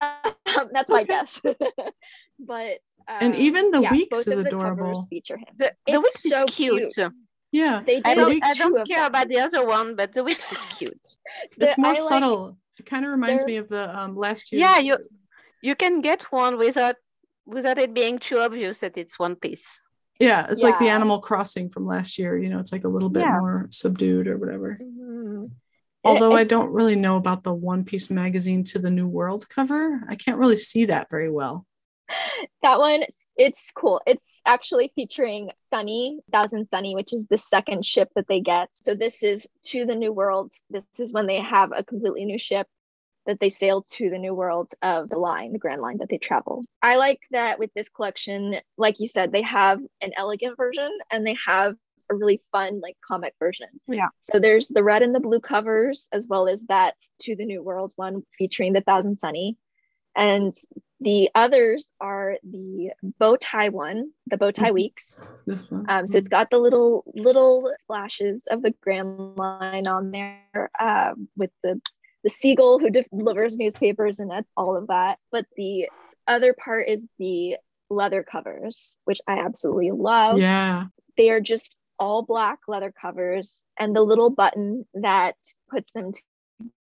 [SPEAKER 3] Um, that's my guess. but
[SPEAKER 1] And
[SPEAKER 3] um,
[SPEAKER 1] even the
[SPEAKER 3] yeah,
[SPEAKER 1] Weeks
[SPEAKER 3] both
[SPEAKER 1] is
[SPEAKER 3] of the
[SPEAKER 1] adorable.
[SPEAKER 3] covers fear him.
[SPEAKER 4] The, the
[SPEAKER 3] It's
[SPEAKER 4] witch
[SPEAKER 3] so
[SPEAKER 4] is cute.
[SPEAKER 3] cute.
[SPEAKER 1] Yeah.
[SPEAKER 3] They did
[SPEAKER 4] I don't, I don't care about the other one, but the witch is cute.
[SPEAKER 1] It's
[SPEAKER 3] The-
[SPEAKER 1] more
[SPEAKER 3] I like-
[SPEAKER 1] subtle. It kind of reminds me of the um, last year.
[SPEAKER 4] Yeah, you you can get one without without it being too obvious that it's one piece.
[SPEAKER 1] Yeah, it's like the Animal Crossing from last year. You know, it's like a little bit
[SPEAKER 4] Yeah.
[SPEAKER 1] more subdued or whatever.
[SPEAKER 3] Mhm.
[SPEAKER 1] Although I don't really know about the One Piece magazine to the New World cover, I can't really see that very well.
[SPEAKER 3] That one it's cool. It's actually featuring sunny thousand sunny which is the second ship that they get. So this is to the new world this is when they have a completely new ship that they sail to the new world of the line the grand line that they travel. I like that with this collection like you said they have an elegant version and they have a really fun like comic version.
[SPEAKER 4] Yeah.
[SPEAKER 3] so there's the red and the blue covers as well as that to the new world one featuring the thousand sunny and the others are the bow tie one, the bow tie
[SPEAKER 1] Mhm.
[SPEAKER 3] weeks.
[SPEAKER 1] This one.
[SPEAKER 3] Um, so it's got the little little splashes of the Grand Line on there um, with the the seagull who delivers newspapers and all of that. But the other part is the leather covers, which I absolutely love.
[SPEAKER 1] Yeah.
[SPEAKER 3] They are just all black leather covers, and the little button that puts them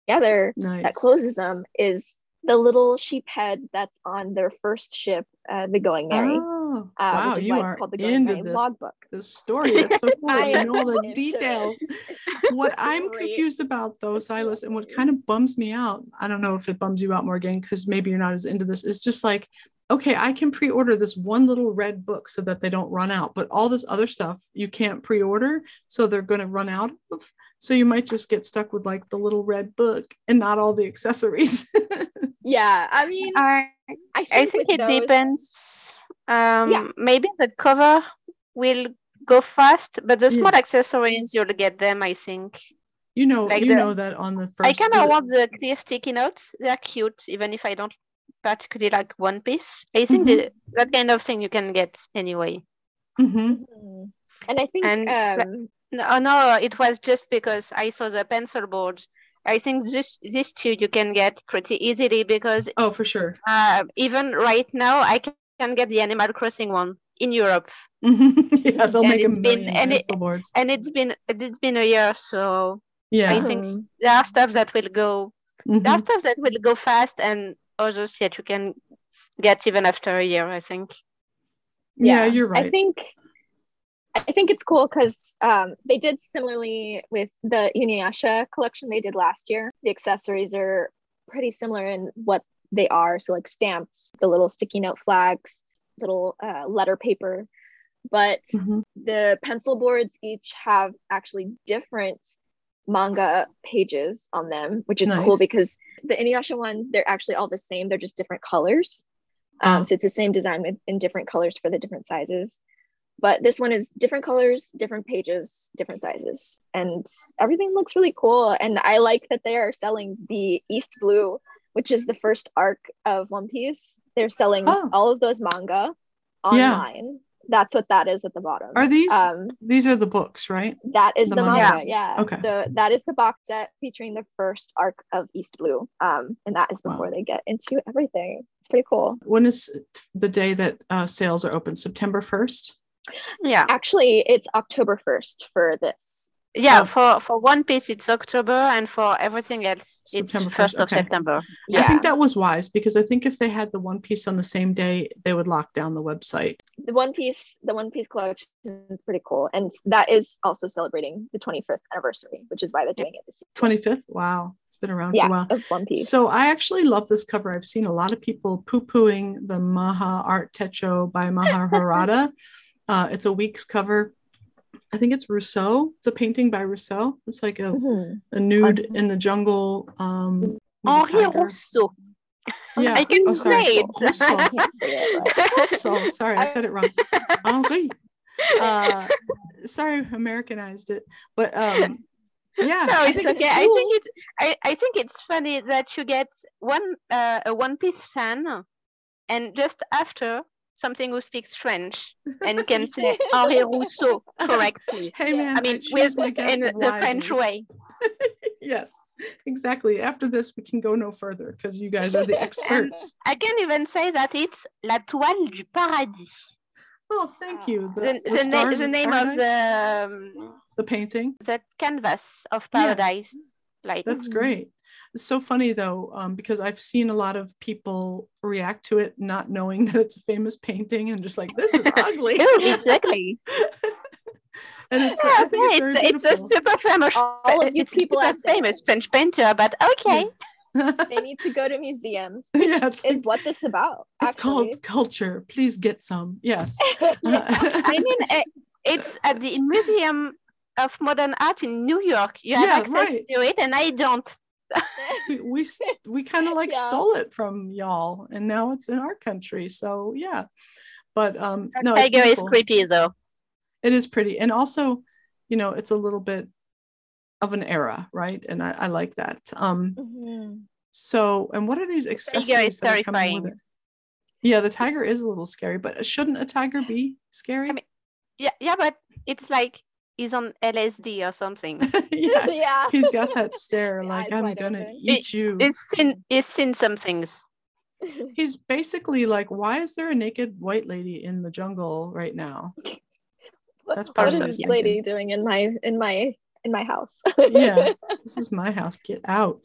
[SPEAKER 3] together
[SPEAKER 1] Nice.
[SPEAKER 3] that closes them is the little sheep head that's on their first ship, uh, the Going Merry.
[SPEAKER 1] Oh,
[SPEAKER 3] uh,
[SPEAKER 1] wow,
[SPEAKER 3] which is
[SPEAKER 1] you
[SPEAKER 3] why
[SPEAKER 1] are
[SPEAKER 3] it's called the Going
[SPEAKER 1] into
[SPEAKER 3] Merry
[SPEAKER 1] this,
[SPEAKER 3] logbook.
[SPEAKER 1] this story. It's so cool.
[SPEAKER 3] I
[SPEAKER 1] You know all the details. what I'm
[SPEAKER 3] Great.
[SPEAKER 1] confused about though, Szilas, and what kind of bums me out, I don't know if it bums you out, Morgane, because maybe you're not as into this, is just like, okay, I can pre-order this one little red book so that they don't run out, but all this other stuff you can't pre-order, so they're gonna run out of. So you might just get stuck with like the little red book and not all the accessories.
[SPEAKER 3] Yeah, I mean,
[SPEAKER 4] I
[SPEAKER 3] I think,
[SPEAKER 4] I think it
[SPEAKER 3] those-
[SPEAKER 4] depends. Um,
[SPEAKER 3] Yeah.
[SPEAKER 4] Maybe the cover will go fast, but the
[SPEAKER 1] Yeah.
[SPEAKER 4] small accessories you'll get them. I think.
[SPEAKER 1] you know,
[SPEAKER 4] Like
[SPEAKER 1] you
[SPEAKER 4] the-
[SPEAKER 1] know that on the first
[SPEAKER 4] I kind of want the clear sticky notes. They're cute, even if I don't particularly like One Piece. I think
[SPEAKER 1] Mhm.
[SPEAKER 4] the, that kind of thing you can get anyway.
[SPEAKER 1] Mhm.
[SPEAKER 3] Mhm. And I think
[SPEAKER 4] And
[SPEAKER 3] um,
[SPEAKER 4] No, oh, no, it was just because I saw the pencil board. I think this these two you can get pretty easily because
[SPEAKER 1] Oh, for sure.
[SPEAKER 4] uh, even right now I can, can get the Animal Crossing one in Europe,
[SPEAKER 1] Mhm. yeah, they'll
[SPEAKER 4] And
[SPEAKER 1] make a
[SPEAKER 4] it's been- and it,
[SPEAKER 1] boards.
[SPEAKER 4] And it's been it's been a year, so
[SPEAKER 1] Yeah.
[SPEAKER 4] I think there are stuff that will go
[SPEAKER 1] Mhm.
[SPEAKER 4] there are stuff that will go fast, and others that you can get even after a year. I think.
[SPEAKER 1] yeah, you're right.
[SPEAKER 3] I think I think it's cool because um, they did similarly with the Inuyasha collection they did last year. The accessories are pretty similar in what they are. So like stamps, the little sticky note flags, little uh, letter paper, but
[SPEAKER 1] Mhm.
[SPEAKER 3] the pencil boards each have actually different manga pages on them, which is cool because the Inuyasha ones they're actually all the same. They're just different colors. Um,
[SPEAKER 1] Oh.
[SPEAKER 3] so it's the same design with in different colors for the different sizes. But this one is different colors, different pages, different sizes, and everything looks really cool. And I like that they are selling the East Blue, which is the first arc of One Piece. They're selling
[SPEAKER 1] Oh.
[SPEAKER 3] all of those manga online Yeah. That's what that is at the bottom.
[SPEAKER 1] Are these
[SPEAKER 3] Um,
[SPEAKER 1] these are the books, right?
[SPEAKER 3] that is
[SPEAKER 1] The
[SPEAKER 3] the,
[SPEAKER 1] manga.
[SPEAKER 3] manga. Yeah.
[SPEAKER 1] Okay.
[SPEAKER 3] So that is the box set featuring the first arc of East Blue. Um, and that is
[SPEAKER 1] Wow.
[SPEAKER 3] before they get into everything. It's pretty cool.
[SPEAKER 1] When is the day that uh, sales are open? September 1st?
[SPEAKER 4] Yeah,
[SPEAKER 3] Actually, it's October 1st for this.
[SPEAKER 4] yeah.
[SPEAKER 1] Oh.
[SPEAKER 4] For for One Piece, it's October, and for everything else,
[SPEAKER 1] September
[SPEAKER 4] it's
[SPEAKER 1] 1st,
[SPEAKER 4] first of
[SPEAKER 1] okay.
[SPEAKER 4] September.
[SPEAKER 1] I think that was wise because I think if they had the one piece on the same day, they would lock down the website.
[SPEAKER 3] the One Piece, the One Piece collection is pretty cool. And that is also celebrating the 25th anniversary, which is why they're doing it this year.
[SPEAKER 1] 25th? Wow. It's been around for a while.
[SPEAKER 3] of One Piece.
[SPEAKER 1] So I actually love this cover. I've seen a lot of people poo-pooing the Maha Art Techo by Maha Harada. Uh, it's a week's cover. I think it's Rousseau. It's a painting by Rousseau. It's like a,
[SPEAKER 3] Mhm.
[SPEAKER 1] a nude in the jungle. Um, with a
[SPEAKER 4] Henri
[SPEAKER 1] tiger.
[SPEAKER 4] Rousseau.
[SPEAKER 1] Yeah.
[SPEAKER 4] I can
[SPEAKER 1] oh, sorry.
[SPEAKER 4] say it.
[SPEAKER 1] Rousseau.
[SPEAKER 3] I can't say it right.
[SPEAKER 1] Sorry, I said it wrong. Henri. Uh, sorry, Americanized it. But um, yeah,
[SPEAKER 4] no,
[SPEAKER 1] I
[SPEAKER 4] it's
[SPEAKER 1] think
[SPEAKER 4] okay. I
[SPEAKER 1] cool.
[SPEAKER 4] think it. I, I think it's funny that you get one uh, a One Piece fan, and just after something who speaks French and can say Henri Rousseau correctly.
[SPEAKER 1] Hey
[SPEAKER 3] Yeah.
[SPEAKER 1] man,
[SPEAKER 4] I mean, with in the French way.
[SPEAKER 1] yes, exactly. After this, we can go no further because you guys are the experts.
[SPEAKER 4] I can even say that it's La Toile du Paradis.
[SPEAKER 1] oh, thank you. The,
[SPEAKER 4] The,
[SPEAKER 1] the
[SPEAKER 4] na- the name of the um,
[SPEAKER 1] the painting.
[SPEAKER 4] the canvas of
[SPEAKER 1] Yeah.
[SPEAKER 4] paradise. Like
[SPEAKER 1] That's
[SPEAKER 3] Mhm.
[SPEAKER 1] great. It's so funny though, um, because I've seen a lot of people react to it not knowing that it's a famous painting and just like this is ugly.
[SPEAKER 4] Exactly.
[SPEAKER 1] and it's,
[SPEAKER 4] Yeah,
[SPEAKER 1] I think it's,
[SPEAKER 4] it's, it's a super famous,
[SPEAKER 3] All of you
[SPEAKER 4] it's a
[SPEAKER 3] people
[SPEAKER 4] super famous French painter, but okay.
[SPEAKER 3] They need to go to museums, which
[SPEAKER 1] yeah, it's,
[SPEAKER 3] is what this is about.
[SPEAKER 1] it's
[SPEAKER 3] actually.
[SPEAKER 1] called culture. Please get some. Yes.
[SPEAKER 4] I mean, eh, it's at the Museum of Modern Art in New York. You have
[SPEAKER 1] Yeah,
[SPEAKER 4] access
[SPEAKER 1] right.
[SPEAKER 4] to it, and I don't.
[SPEAKER 1] we we, we kind of like
[SPEAKER 3] Yeah.
[SPEAKER 1] stole it from y'all and now it's in our country so yeah. But um no it's
[SPEAKER 4] Tiger is creepy though.
[SPEAKER 1] it is pretty and also you know it's a little bit of an era right? And i, I like that. Um
[SPEAKER 3] Mhm.
[SPEAKER 1] so and what are these accessories that are coming with it? Yeah the tiger is a little scary but shouldn't a tiger be scary?
[SPEAKER 4] I mean, Yeah, yeah, but it's like he's on LSD or something.
[SPEAKER 1] yeah
[SPEAKER 3] yeah.
[SPEAKER 1] he's got that stare
[SPEAKER 3] The
[SPEAKER 1] like i'm gonna
[SPEAKER 3] open.
[SPEAKER 1] eat you
[SPEAKER 4] It's seen, he's seen some things.
[SPEAKER 1] he's basically like, why is there a naked white lady in the jungle right now?
[SPEAKER 3] What,
[SPEAKER 1] That's
[SPEAKER 3] what
[SPEAKER 1] part
[SPEAKER 3] is
[SPEAKER 1] of
[SPEAKER 3] this
[SPEAKER 1] it.
[SPEAKER 3] lady doing in my in my in my house?
[SPEAKER 1] yeah, this is my house. Get out.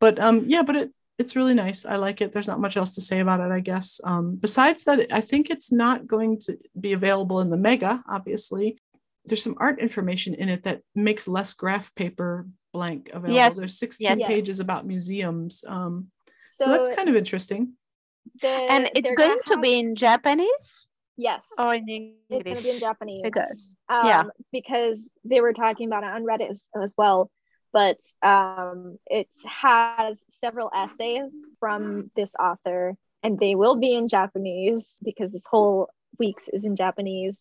[SPEAKER 1] But um, yeah, but it it's really nice. I like it. There's not much else to say about it, I guess. Um, besides that, I think it's not going to be available in the mega, obviously. There's some art information in it that makes less graph paper blank available.
[SPEAKER 4] Yes,
[SPEAKER 1] There's 16
[SPEAKER 4] yes.
[SPEAKER 1] pages about museums. Um,
[SPEAKER 3] so,
[SPEAKER 1] so, that's kind of interesting.
[SPEAKER 3] the,
[SPEAKER 4] and it's going
[SPEAKER 3] gonna have-
[SPEAKER 4] be in Japanese
[SPEAKER 3] yes.
[SPEAKER 4] or in
[SPEAKER 3] It's going to be in Japanese.
[SPEAKER 4] Because-
[SPEAKER 3] um,
[SPEAKER 4] yeah.
[SPEAKER 3] Because they were talking about it on Reddit as, as well. But um, it has several essays from this author, and they will be in Japanese because this whole week's is in Japanese.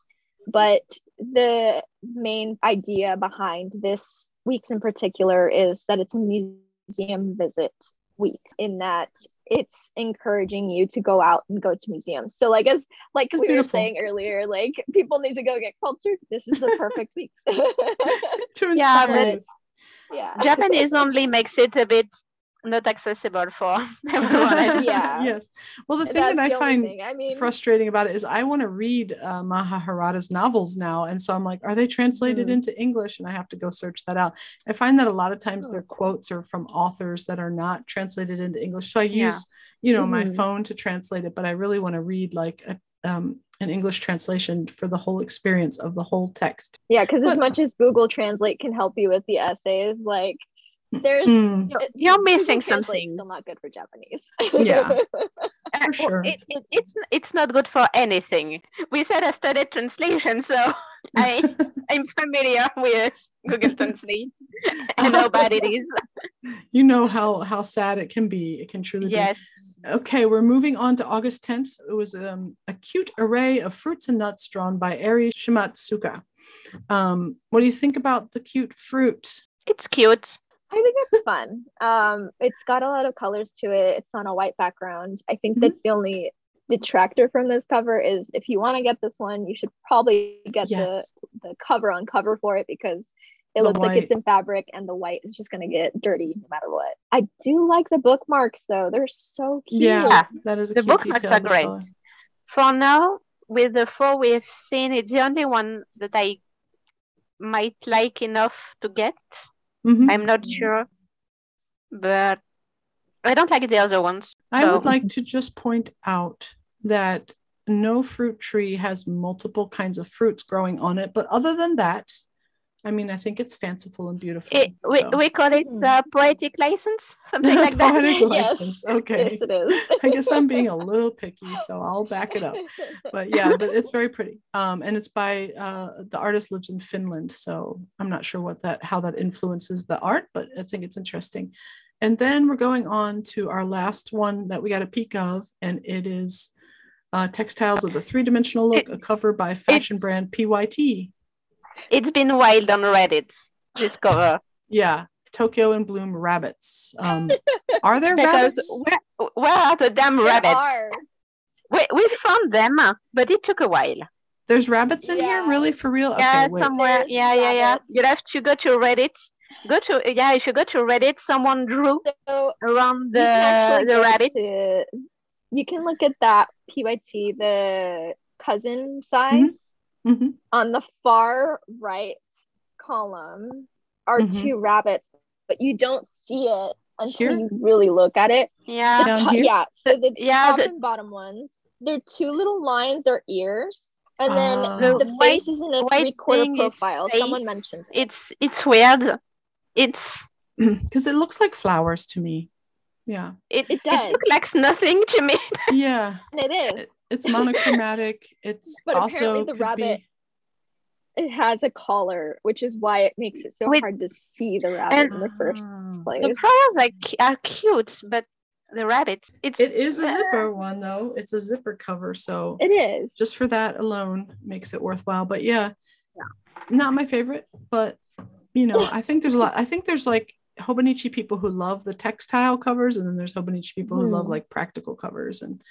[SPEAKER 3] But the main idea behind this week's in particular is that it's a museum visit week, in that it's encouraging you to go out and go to museums. So, like as like
[SPEAKER 1] That's
[SPEAKER 3] we were saying earlier, like people need to go get cultured. This is the perfect week.
[SPEAKER 1] To
[SPEAKER 4] Yeah,
[SPEAKER 1] inspire
[SPEAKER 4] but-
[SPEAKER 1] you.
[SPEAKER 3] yeah.
[SPEAKER 4] Japanese only makes it a bit not accessible for everyone.
[SPEAKER 3] Yeah.
[SPEAKER 1] yes. Well, the thing
[SPEAKER 3] That's
[SPEAKER 1] that I
[SPEAKER 3] the only
[SPEAKER 1] find
[SPEAKER 3] thing. I mean,
[SPEAKER 1] frustrating about it is I want to read uh, Maha Harada's novels now, and so I'm like, are they translated
[SPEAKER 3] Mhm.
[SPEAKER 1] into English? And I have to go search that out. I find that a lot of times
[SPEAKER 3] Oh.
[SPEAKER 1] their quotes are from authors that are not translated into English. So I
[SPEAKER 4] Yeah.
[SPEAKER 1] use, you know, my
[SPEAKER 3] Mhm.
[SPEAKER 1] phone to translate it, but I really want to read like a, um, an English translation for the whole experience of the whole text.
[SPEAKER 3] yeah, because as much as Google Translate can help you with the essays, like there's
[SPEAKER 1] Mm,
[SPEAKER 3] it-
[SPEAKER 4] You're missing something
[SPEAKER 3] Translate's Still not good for Japanese.
[SPEAKER 1] Yeah. For sure.
[SPEAKER 4] It, it, it's it's not good for anything. We said I studied translation, so I I'm familiar with Google Translate. I know bad it is.
[SPEAKER 1] you know how how sad it can be. It can truly be.
[SPEAKER 4] Yes.
[SPEAKER 1] Okay, we're moving on to August 10th. It was um, a cute array of fruits and nuts drawn by Eri Shimatsuka. Um, what do you think about the cute fruit?
[SPEAKER 4] It's cute.
[SPEAKER 3] I think it's fun. Um, it's got a lot of colors to it. It's on a white background. I think that's the only detractor from this cover is if you want to get this one, you should probably get
[SPEAKER 1] Yes.
[SPEAKER 3] the the cover on cover for it because it
[SPEAKER 1] The
[SPEAKER 3] looks like it's in fabric and the white is just gonna get dirty no matter what. I do like the bookmarks though; they're so cute.
[SPEAKER 1] Yeah, that is a
[SPEAKER 4] The
[SPEAKER 1] cute
[SPEAKER 4] bookmarks are great.
[SPEAKER 1] color.
[SPEAKER 4] For now, with the four we've seen, it's the only one that I might like enough to get.
[SPEAKER 1] Mhm.
[SPEAKER 4] I'm not sure, but I don't like the other ones.
[SPEAKER 1] I would like to just point out that no fruit tree has multiple kinds of fruits growing on it, but other than that, I mean, I think it's fanciful and beautiful.
[SPEAKER 4] It, we,
[SPEAKER 1] so.
[SPEAKER 4] we call it
[SPEAKER 3] Hmm.
[SPEAKER 4] uh, poetic license, something like that.
[SPEAKER 1] Poetic
[SPEAKER 3] Yes.
[SPEAKER 1] license. Okay.
[SPEAKER 3] Yes, it is.
[SPEAKER 1] I guess I'm being a little picky, so I'll back it up. But yeah, but it's very pretty. Um, and it's by uh, the artist lives in Finland, so I'm not sure what that how that influences the art, but I think it's interesting. And then we're going on to our last one that we got a peek of, and it is uh, textiles with a three dimensional look,
[SPEAKER 4] It-
[SPEAKER 1] a cover by fashion brand PYT.
[SPEAKER 4] It's been wild on Reddit, this cover.
[SPEAKER 1] Yeah, Tokyo and Bloom rabbits. Um, are there
[SPEAKER 4] because
[SPEAKER 1] rabbits?
[SPEAKER 4] where, where are the damn
[SPEAKER 3] There
[SPEAKER 4] rabbits?
[SPEAKER 3] are.
[SPEAKER 4] We, we found them, uh, but it took a while.
[SPEAKER 1] There's rabbits in here, really for real?
[SPEAKER 4] yeah,
[SPEAKER 1] Okay,
[SPEAKER 4] somewhere.
[SPEAKER 3] There's
[SPEAKER 4] Yeah, yeah, yeah.
[SPEAKER 3] rabbits.
[SPEAKER 4] You have to go to Reddit. Go to yeah. If you go to Reddit, someone drew
[SPEAKER 3] So
[SPEAKER 4] around the
[SPEAKER 3] actually
[SPEAKER 4] the rabbits.
[SPEAKER 3] to- you can look at that PYT, the cousin size.
[SPEAKER 1] Mhm.
[SPEAKER 3] On the far right column are
[SPEAKER 1] Mhm.
[SPEAKER 3] two rabbits, but you don't see it until
[SPEAKER 1] Here?
[SPEAKER 3] you really look at it.
[SPEAKER 4] Yeah,
[SPEAKER 1] Down
[SPEAKER 3] top- yeah, so the
[SPEAKER 4] Yeah,
[SPEAKER 3] top
[SPEAKER 4] the-
[SPEAKER 3] and bottom ones, they're two little lines are ears, and then
[SPEAKER 1] Ah.
[SPEAKER 3] the,
[SPEAKER 4] The
[SPEAKER 3] face is in a
[SPEAKER 4] white
[SPEAKER 3] three-quarter
[SPEAKER 4] thing is
[SPEAKER 3] profile. Someone mentioned it.
[SPEAKER 4] It's it's weird. It's
[SPEAKER 1] because it looks like flowers to me. Yeah,
[SPEAKER 3] It
[SPEAKER 4] it, it
[SPEAKER 3] does.
[SPEAKER 4] looks like nothing to me.
[SPEAKER 1] yeah.
[SPEAKER 3] and it is.
[SPEAKER 1] It's monochromatic. It's
[SPEAKER 3] But
[SPEAKER 1] also
[SPEAKER 3] apparently the
[SPEAKER 1] could
[SPEAKER 3] rabbit-
[SPEAKER 1] be-
[SPEAKER 3] It has a collar, which is why it makes it so
[SPEAKER 4] Wait.
[SPEAKER 3] hard to see the rabbit
[SPEAKER 4] And-
[SPEAKER 3] in the first
[SPEAKER 1] Ah.
[SPEAKER 3] place.
[SPEAKER 4] The flowers are, cu- are cute, but the rabbits, it's
[SPEAKER 1] It is a zipper one though. It's a zipper cover, so
[SPEAKER 3] It is.
[SPEAKER 1] just for that alone makes it worthwhile. But yeah, not my favorite, but you know, I think there's a lot. I think there's like Hobonichi people who love the textile covers, and then there's Hobonichi people who love
[SPEAKER 3] Hmm.
[SPEAKER 1] like practical covers. And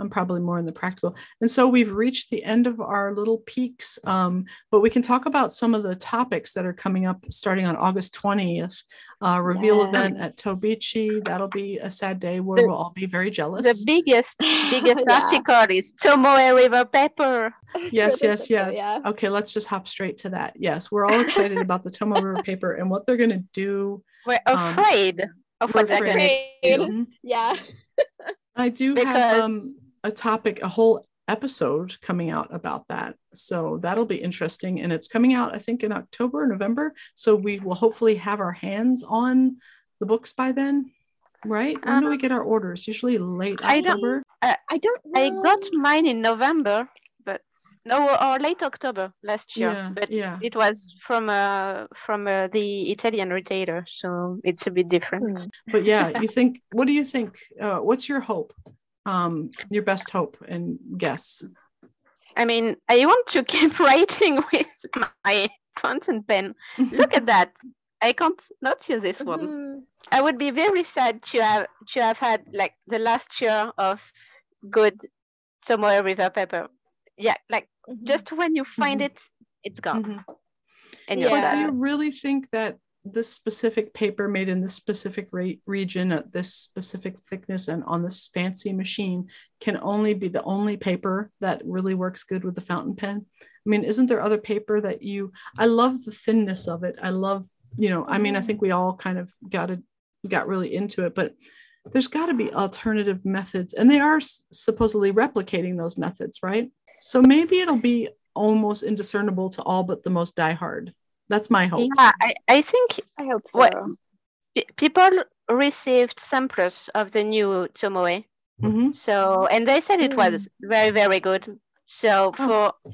[SPEAKER 1] I'm probably more in the practical. And so we've reached the end of our little peeks, um, but we can talk about some of the topics that are coming up starting on August 20th. Uh, reveal
[SPEAKER 3] Yes.
[SPEAKER 1] event at Tobichi. That'll be a sad day where
[SPEAKER 4] The-
[SPEAKER 1] we'll all be very jealous.
[SPEAKER 4] The biggest biggest
[SPEAKER 3] Yeah.
[SPEAKER 4] article is Tomoe River paper.
[SPEAKER 1] yes, yes, yes.
[SPEAKER 3] yeah.
[SPEAKER 1] Okay, let's just hop straight to that. Yes, we're all excited about the Tomoe River paper and what they're going to do.
[SPEAKER 4] We're
[SPEAKER 1] Um,
[SPEAKER 4] afraid of
[SPEAKER 1] we're
[SPEAKER 4] what they're gonna
[SPEAKER 3] Afraid.
[SPEAKER 4] do.
[SPEAKER 1] Mhm.
[SPEAKER 3] Yeah.
[SPEAKER 1] I do have um, a topic, a whole episode coming out about that. So that'll be interesting. And it's coming out, I think, in October, November. So we will hopefully have our hands on the books by then. Right? When do we
[SPEAKER 4] Um,
[SPEAKER 1] get our orders? Usually late
[SPEAKER 4] I don't-
[SPEAKER 1] October.
[SPEAKER 3] I don't know.
[SPEAKER 4] I got mine in November, but no, or late October last year.
[SPEAKER 1] Yeah,
[SPEAKER 4] But
[SPEAKER 1] yeah.
[SPEAKER 4] it was from uh from uh, the Italian retailer, so it's a bit different.
[SPEAKER 3] Hmm.
[SPEAKER 1] But yeah, you think, what do you think? Uh, what's your hope? Um, your best hope and guess.
[SPEAKER 4] I mean, I want to keep writing with my fountain pen. Look at that. I can't not use this one.
[SPEAKER 3] Mhm.
[SPEAKER 4] I would be very sad to have to have had like the last year of good Tomoe River paper. Yeah, like
[SPEAKER 3] Mhm.
[SPEAKER 4] just when you find
[SPEAKER 1] Mhm.
[SPEAKER 4] it, it's gone.
[SPEAKER 1] Mhm.
[SPEAKER 4] And you're
[SPEAKER 1] But do you really think that this specific paper made in this specific re- region at this specific thickness and on this fancy machine can only be the only paper that really works good with the fountain pen? I mean, isn't there other paper that you? I love the thinness of it. I love, you know, I mean, I think we all kind of got it, got really into it, but there's got to be alternative methods, and they are s- supposedly replicating those methods, right? So maybe it'll be almost indiscernible to all but the most diehard. That's my hope.
[SPEAKER 4] Yeah, I, I think
[SPEAKER 3] I hope so.
[SPEAKER 4] What- people received samples of the new Tomoe.
[SPEAKER 1] Mhm.
[SPEAKER 4] So, and they said it was very, very good. So,
[SPEAKER 1] Oh.
[SPEAKER 4] for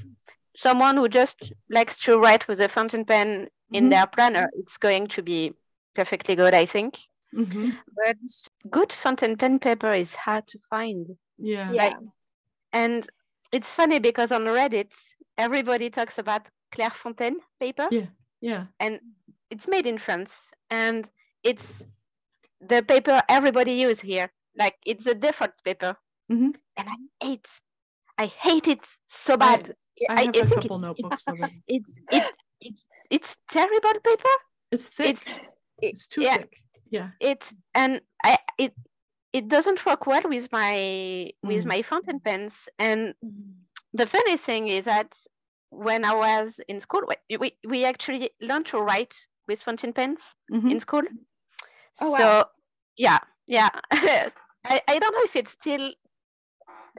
[SPEAKER 4] someone who just likes to write with a fountain pen in
[SPEAKER 1] Mhm.
[SPEAKER 4] their planner, it's going to be perfectly good, I think.
[SPEAKER 1] Mhm.
[SPEAKER 4] But good fountain pen paper is hard to find.
[SPEAKER 1] Yeah.
[SPEAKER 3] yeah.
[SPEAKER 4] And it's funny because on Reddit, everybody talks about Clairefontaine paper.
[SPEAKER 1] Yeah. Yeah.
[SPEAKER 4] and it's made in France and it's the paper everybody use here. Like it's a default paper,
[SPEAKER 1] Mhm.
[SPEAKER 4] and I hate, I hate it so
[SPEAKER 1] I-
[SPEAKER 4] bad.
[SPEAKER 1] I have a
[SPEAKER 4] think
[SPEAKER 1] couple
[SPEAKER 4] it's, it's it, it's it's terrible paper.
[SPEAKER 1] It's thick.
[SPEAKER 4] It's
[SPEAKER 1] It's, too
[SPEAKER 4] yeah.
[SPEAKER 1] thick. Yeah.
[SPEAKER 4] it's and I it it doesn't work well with my with
[SPEAKER 1] Mm.
[SPEAKER 4] my fountain pens. And the funny thing is that when I was in school, we we, we actually learned to write with fountain pens.
[SPEAKER 1] Mhm.
[SPEAKER 4] in school.
[SPEAKER 3] Oh, wow.
[SPEAKER 4] so yeah, yeah. I, I don't know if it's still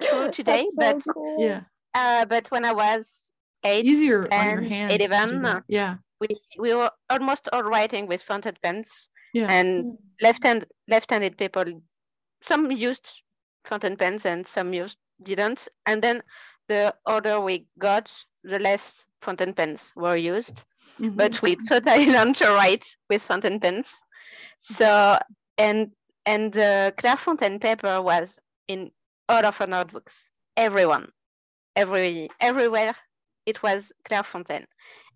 [SPEAKER 4] true today,
[SPEAKER 3] That's
[SPEAKER 4] but
[SPEAKER 3] cool.
[SPEAKER 1] Yeah.
[SPEAKER 4] uh, but when I was eight,
[SPEAKER 1] Easier on your hand.
[SPEAKER 4] 11.
[SPEAKER 1] Yeah.
[SPEAKER 4] we, we were almost all writing with fountain pens
[SPEAKER 1] Yeah.
[SPEAKER 4] and left hand left-handed people. Some used fountain pens and some used didn't. And then the order we got, the less fountain pens were used.
[SPEAKER 1] Mhm.
[SPEAKER 4] but we totally learned to write with fountain pens. So and and the Clairefontaine paper was in all of our notebooks. Everyone, every everywhere, it was Clairefontaine,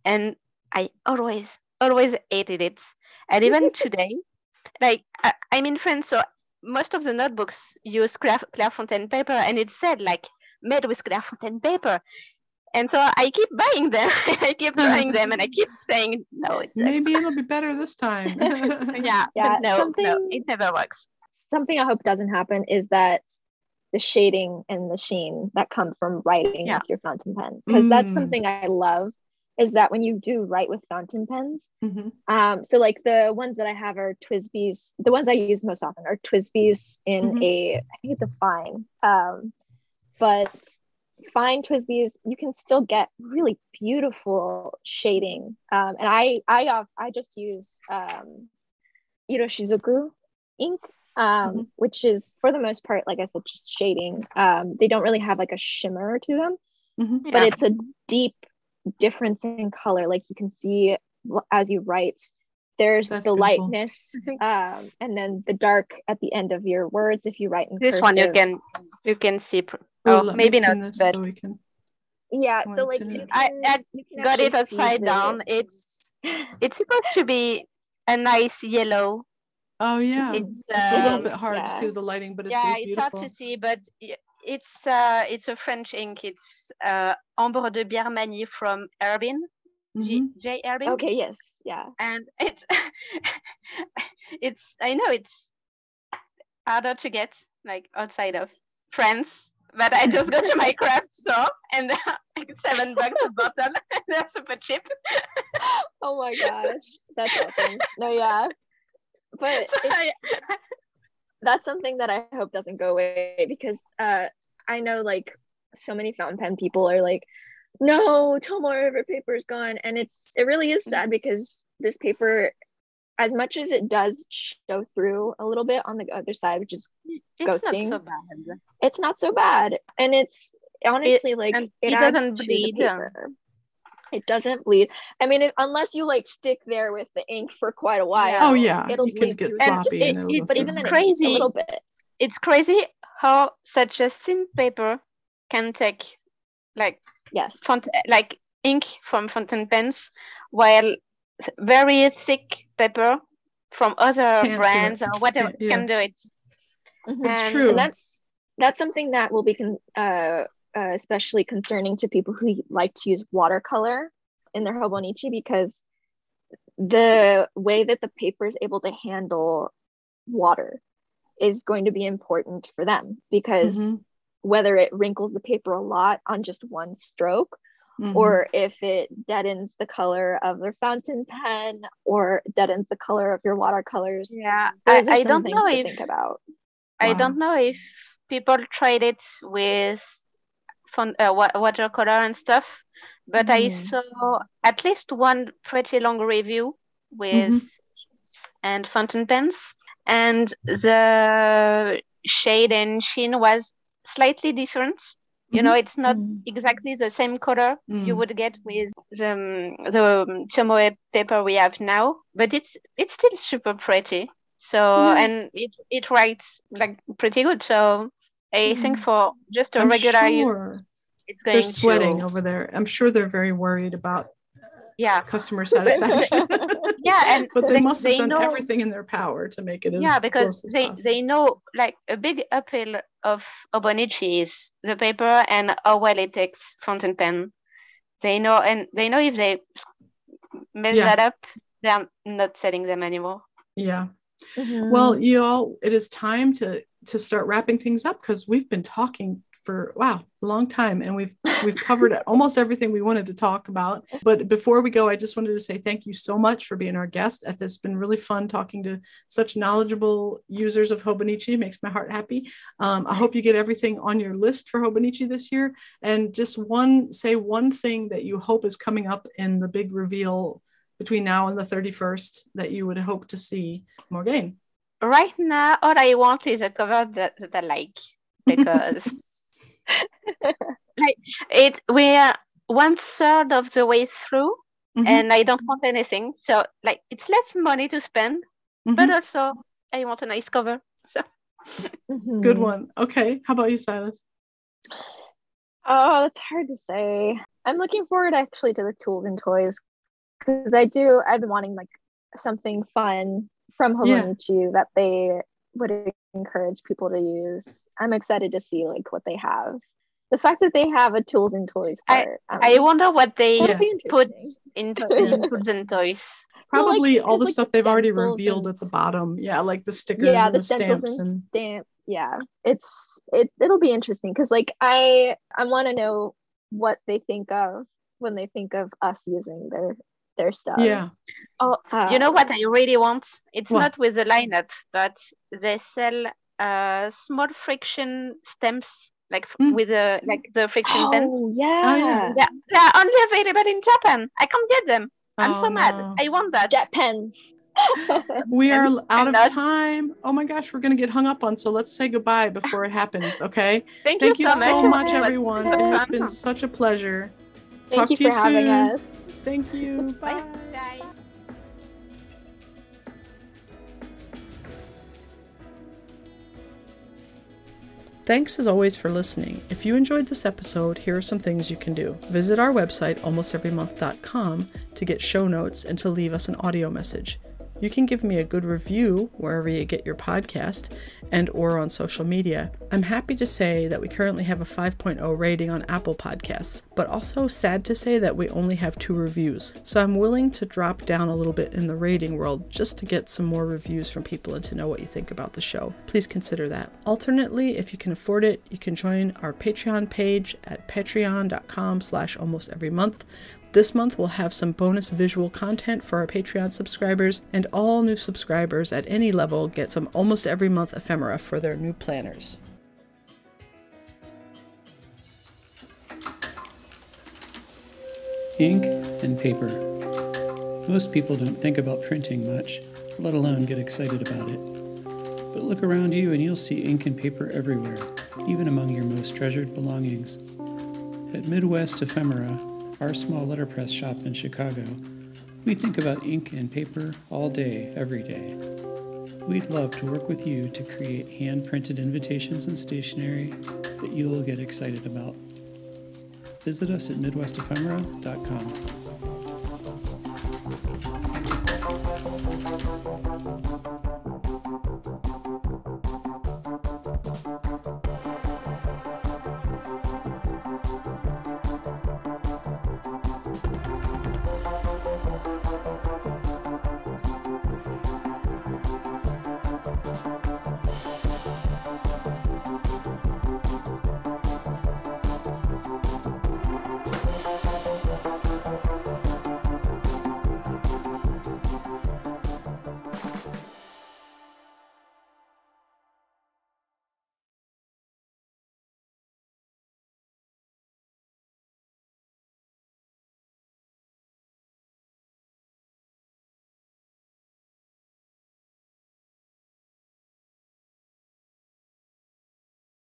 [SPEAKER 4] and I always always hated it. And even today, like I, I'm in France, so most of the notebooks use Claire, Clairefontaine paper, and it said like made with Clairefontaine paper. And so I keep buying them. I keep buying them, and I keep saying no. It's
[SPEAKER 1] Maybe it'll be better this time.
[SPEAKER 4] yeah,
[SPEAKER 3] Yeah,
[SPEAKER 4] but no, no,
[SPEAKER 3] something-
[SPEAKER 4] it never works.
[SPEAKER 3] Something I hope doesn't happen is that the shading and the sheen that come from writing
[SPEAKER 4] Yeah.
[SPEAKER 3] with your fountain pen, because that's
[SPEAKER 1] Mm.
[SPEAKER 3] something I love. Is that when you do write with fountain pens,
[SPEAKER 1] Mhm.
[SPEAKER 3] Um, so like the ones that I have are TWSBI's. The ones I use most often are TWSBI's in
[SPEAKER 1] Mhm.
[SPEAKER 3] a, I think it's a fine. Um, but fine TWSBI's, you can still get really beautiful shading. Um, and I, I, I just use um, Iroshizuku ink, um,
[SPEAKER 1] Mhm.
[SPEAKER 3] which is for the most part, like I said, just shading. Um, they don't really have like a shimmer to them
[SPEAKER 1] Mhm.
[SPEAKER 3] but
[SPEAKER 4] Yeah.
[SPEAKER 3] it's a deep difference in color like you can see as you write there's
[SPEAKER 1] That's
[SPEAKER 3] the
[SPEAKER 1] beautiful.
[SPEAKER 3] lightness um, and then the dark at the end of your words if you write in
[SPEAKER 4] This one you can you can see. Pr-
[SPEAKER 1] Ooh,
[SPEAKER 4] oh, maybe not,
[SPEAKER 1] this
[SPEAKER 4] but
[SPEAKER 1] so can-
[SPEAKER 3] yeah so like
[SPEAKER 1] pin
[SPEAKER 3] you
[SPEAKER 1] it.
[SPEAKER 4] I- I
[SPEAKER 3] you can
[SPEAKER 4] got it
[SPEAKER 3] actually
[SPEAKER 4] upside
[SPEAKER 3] the-
[SPEAKER 4] down. It's it's supposed to be a nice yellow.
[SPEAKER 1] Oh yeah.
[SPEAKER 4] It's
[SPEAKER 1] It's a little
[SPEAKER 4] um,
[SPEAKER 1] bit hard
[SPEAKER 3] yeah.
[SPEAKER 1] to see the lighting, but it's
[SPEAKER 4] yeah,
[SPEAKER 1] it's
[SPEAKER 4] it's hard to see, but y- it's uh, it's a French ink. It's uh, Ambre de Birmanie from Herbin, J,
[SPEAKER 1] Mhm.
[SPEAKER 4] J Herbin.
[SPEAKER 3] Okay, yes, yeah.
[SPEAKER 4] and it's it's I know it's harder to get like outside of France, but I just go to my craft store and like seven bucks a bottle. they're super cheap.
[SPEAKER 3] Oh my gosh, that's awesome. No, yeah, but
[SPEAKER 4] So I-
[SPEAKER 3] that's something that I hope doesn't go away because uh, I know like so many fountain pen people are like, no, Tomoe River paper is gone, and it's it really is sad because this paper, as much as it does show through a little bit on the other side, which is
[SPEAKER 4] it's
[SPEAKER 3] Ghosting.
[SPEAKER 4] not so bad.
[SPEAKER 3] it's not so bad, and it's honestly like it,
[SPEAKER 4] it doesn't bleed.
[SPEAKER 3] Paper. It doesn't bleed. I mean, if, unless you like stick there with the ink for quite a while.
[SPEAKER 1] Oh yeah,
[SPEAKER 3] it'll
[SPEAKER 1] you can
[SPEAKER 3] bleed
[SPEAKER 1] get
[SPEAKER 3] through.
[SPEAKER 4] And
[SPEAKER 1] sloppy. and it'll
[SPEAKER 4] it-
[SPEAKER 3] But even then,
[SPEAKER 4] crazy.
[SPEAKER 3] it's a little bit.
[SPEAKER 4] It's crazy how such a thin paper can take like
[SPEAKER 3] Yes.
[SPEAKER 4] font like ink from fountain pens, while very thick paper from other
[SPEAKER 1] Can't
[SPEAKER 4] brands or whatever
[SPEAKER 1] Can't- yeah.
[SPEAKER 4] can do it.
[SPEAKER 3] Mhm.
[SPEAKER 1] It's
[SPEAKER 4] and-
[SPEAKER 1] true.
[SPEAKER 3] And that's that's something that will be con- uh, uh, especially concerning to people who like to use watercolor in their hobonichi because the way that the paper is able to handle water is going to be important for them because
[SPEAKER 1] Mhm.
[SPEAKER 3] whether it wrinkles the paper a lot on just one stroke
[SPEAKER 1] Mhm.
[SPEAKER 3] or if it deadens the color of their fountain pen or deadens the color of your watercolors
[SPEAKER 4] Yeah, I, I don't know
[SPEAKER 3] to
[SPEAKER 4] if
[SPEAKER 3] think about
[SPEAKER 4] I
[SPEAKER 1] Wow.
[SPEAKER 4] don't know if people tried it with font, uh, watercolor and stuff, but I
[SPEAKER 3] Mhm.
[SPEAKER 4] saw at least one pretty long review with and fountain pens, and the shade and sheen was slightly different. You know, it's not
[SPEAKER 1] Mhm.
[SPEAKER 4] exactly the same color you
[SPEAKER 1] Mm.
[SPEAKER 4] would get with the the um, paper we have now, but it's it's still super pretty. So
[SPEAKER 1] Yeah.
[SPEAKER 4] and it it writes like pretty good. So I think
[SPEAKER 3] Mhm.
[SPEAKER 4] for just a
[SPEAKER 1] I'm
[SPEAKER 4] regular
[SPEAKER 1] sure
[SPEAKER 4] it's going
[SPEAKER 1] they're sweating
[SPEAKER 4] to
[SPEAKER 1] over there. I'm sure they're very worried about
[SPEAKER 4] yeah
[SPEAKER 1] customer satisfaction.
[SPEAKER 4] yeah and
[SPEAKER 1] but they, must have
[SPEAKER 4] they
[SPEAKER 1] done
[SPEAKER 4] know
[SPEAKER 1] everything in their power to make it as
[SPEAKER 4] yeah because they
[SPEAKER 1] possible.
[SPEAKER 4] they know like a big appeal of Hobonichi is the paper and how well it takes fountain pen. They know and they know if they mess
[SPEAKER 1] Yeah.
[SPEAKER 4] that up, they're not selling them anymore.
[SPEAKER 1] yeah.
[SPEAKER 3] Mhm.
[SPEAKER 1] Well, you all, it is time to to start wrapping things up because we've been talking for wow a long time and we've we've covered almost everything we wanted to talk about. But before we go i just wanted to say thank you so much for being our guest. It's been really fun talking to such knowledgeable users of hobonichi. It makes my heart happy. Um, i hope you get everything on your list for hobonichi this year. And just one say one thing that you hope is coming up in the big reveal between now and the 31st that you would hope to see Morgane
[SPEAKER 4] Right now, all I want is a cover that, that I like because like it we're one third of the way through
[SPEAKER 1] Mhm.
[SPEAKER 4] and I don't want anything. So like it's less money to spend,
[SPEAKER 1] Mhm.
[SPEAKER 4] but also I want a nice cover. So
[SPEAKER 1] Good
[SPEAKER 3] Mhm.
[SPEAKER 1] one. Okay. How about you, Szilas?
[SPEAKER 3] Oh, that's hard to say. I'm looking forward actually to the tools and toys because I do. I've been wanting like something fun from
[SPEAKER 1] Yeah.
[SPEAKER 3] Hobonichi that they would encourage people to use. I'm excited to see like what they have. The fact that they have a tools and toys part. um,
[SPEAKER 4] I wonder what they
[SPEAKER 1] Yeah.
[SPEAKER 4] put into in tools and toys.
[SPEAKER 3] Well, like,
[SPEAKER 1] Probably all the
[SPEAKER 3] like,
[SPEAKER 1] stuff they've already revealed
[SPEAKER 3] and
[SPEAKER 1] at the bottom. Yeah, like the stickers
[SPEAKER 3] yeah
[SPEAKER 1] and
[SPEAKER 3] the
[SPEAKER 1] the stamps
[SPEAKER 3] and
[SPEAKER 1] and
[SPEAKER 3] stamp yeah it's it it'll be interesting because like i i want to know what they think of when they think of us using their their stuff
[SPEAKER 1] yeah.
[SPEAKER 4] Oh,
[SPEAKER 3] Uh,
[SPEAKER 4] you know what I really want? It's
[SPEAKER 1] What?
[SPEAKER 4] not with the lineup, but they sell uh small friction stamps like f-
[SPEAKER 1] Mm.
[SPEAKER 4] with the like the friction pens.
[SPEAKER 3] oh yeah,
[SPEAKER 1] yeah.
[SPEAKER 4] Yeah, they are only available in Japan. I can't get them. I'm
[SPEAKER 1] Oh,
[SPEAKER 4] so mad.
[SPEAKER 1] no.
[SPEAKER 4] I want that.
[SPEAKER 3] JetPens
[SPEAKER 1] We are out of time. Oh my gosh, we're gonna get hung up on. So let's say goodbye before it happens. Okay.
[SPEAKER 4] Thank,
[SPEAKER 1] Thank you
[SPEAKER 4] so much.
[SPEAKER 1] so much, everyone. It has been such a pleasure.
[SPEAKER 3] thank
[SPEAKER 1] Talk
[SPEAKER 3] you
[SPEAKER 1] to
[SPEAKER 3] for
[SPEAKER 1] you
[SPEAKER 3] having
[SPEAKER 1] soon.
[SPEAKER 3] us
[SPEAKER 1] Thank you.
[SPEAKER 4] Bye.
[SPEAKER 1] Bye.
[SPEAKER 4] Bye.
[SPEAKER 1] Thanks as always for listening. If you enjoyed this episode, here are some things you can do. Visit our website, almosteverymonth.com, to get show notes and to leave us an audio message. You can give me a good review wherever you get your podcast and or on social media. I'm happy to say that we currently have a 5.0 rating on Apple Podcasts, but also sad to say that we only have two reviews. So I'm willing to drop down a little bit in the rating world just to get some more reviews from people and to know what you think about the show. Please consider that. Alternately, if you can afford it, you can join our Patreon page at patreon.com slash almost every month. This month, we'll have some bonus visual content for our Patreon subscribers, and all new subscribers at any level get some almost every month ephemera for their new planners.
[SPEAKER 5] Ink and paper. Most people don't think about printing much, let alone get excited about it. But look around you and you'll see ink and paper everywhere, even among your most treasured belongings. At Midwest Ephemera, our small letterpress shop in Chicago, we think about ink and paper all day, every day. We'd love to work with you to create hand printed invitations and stationery that you'll get excited about. Visit us at MidwestEphemera.com.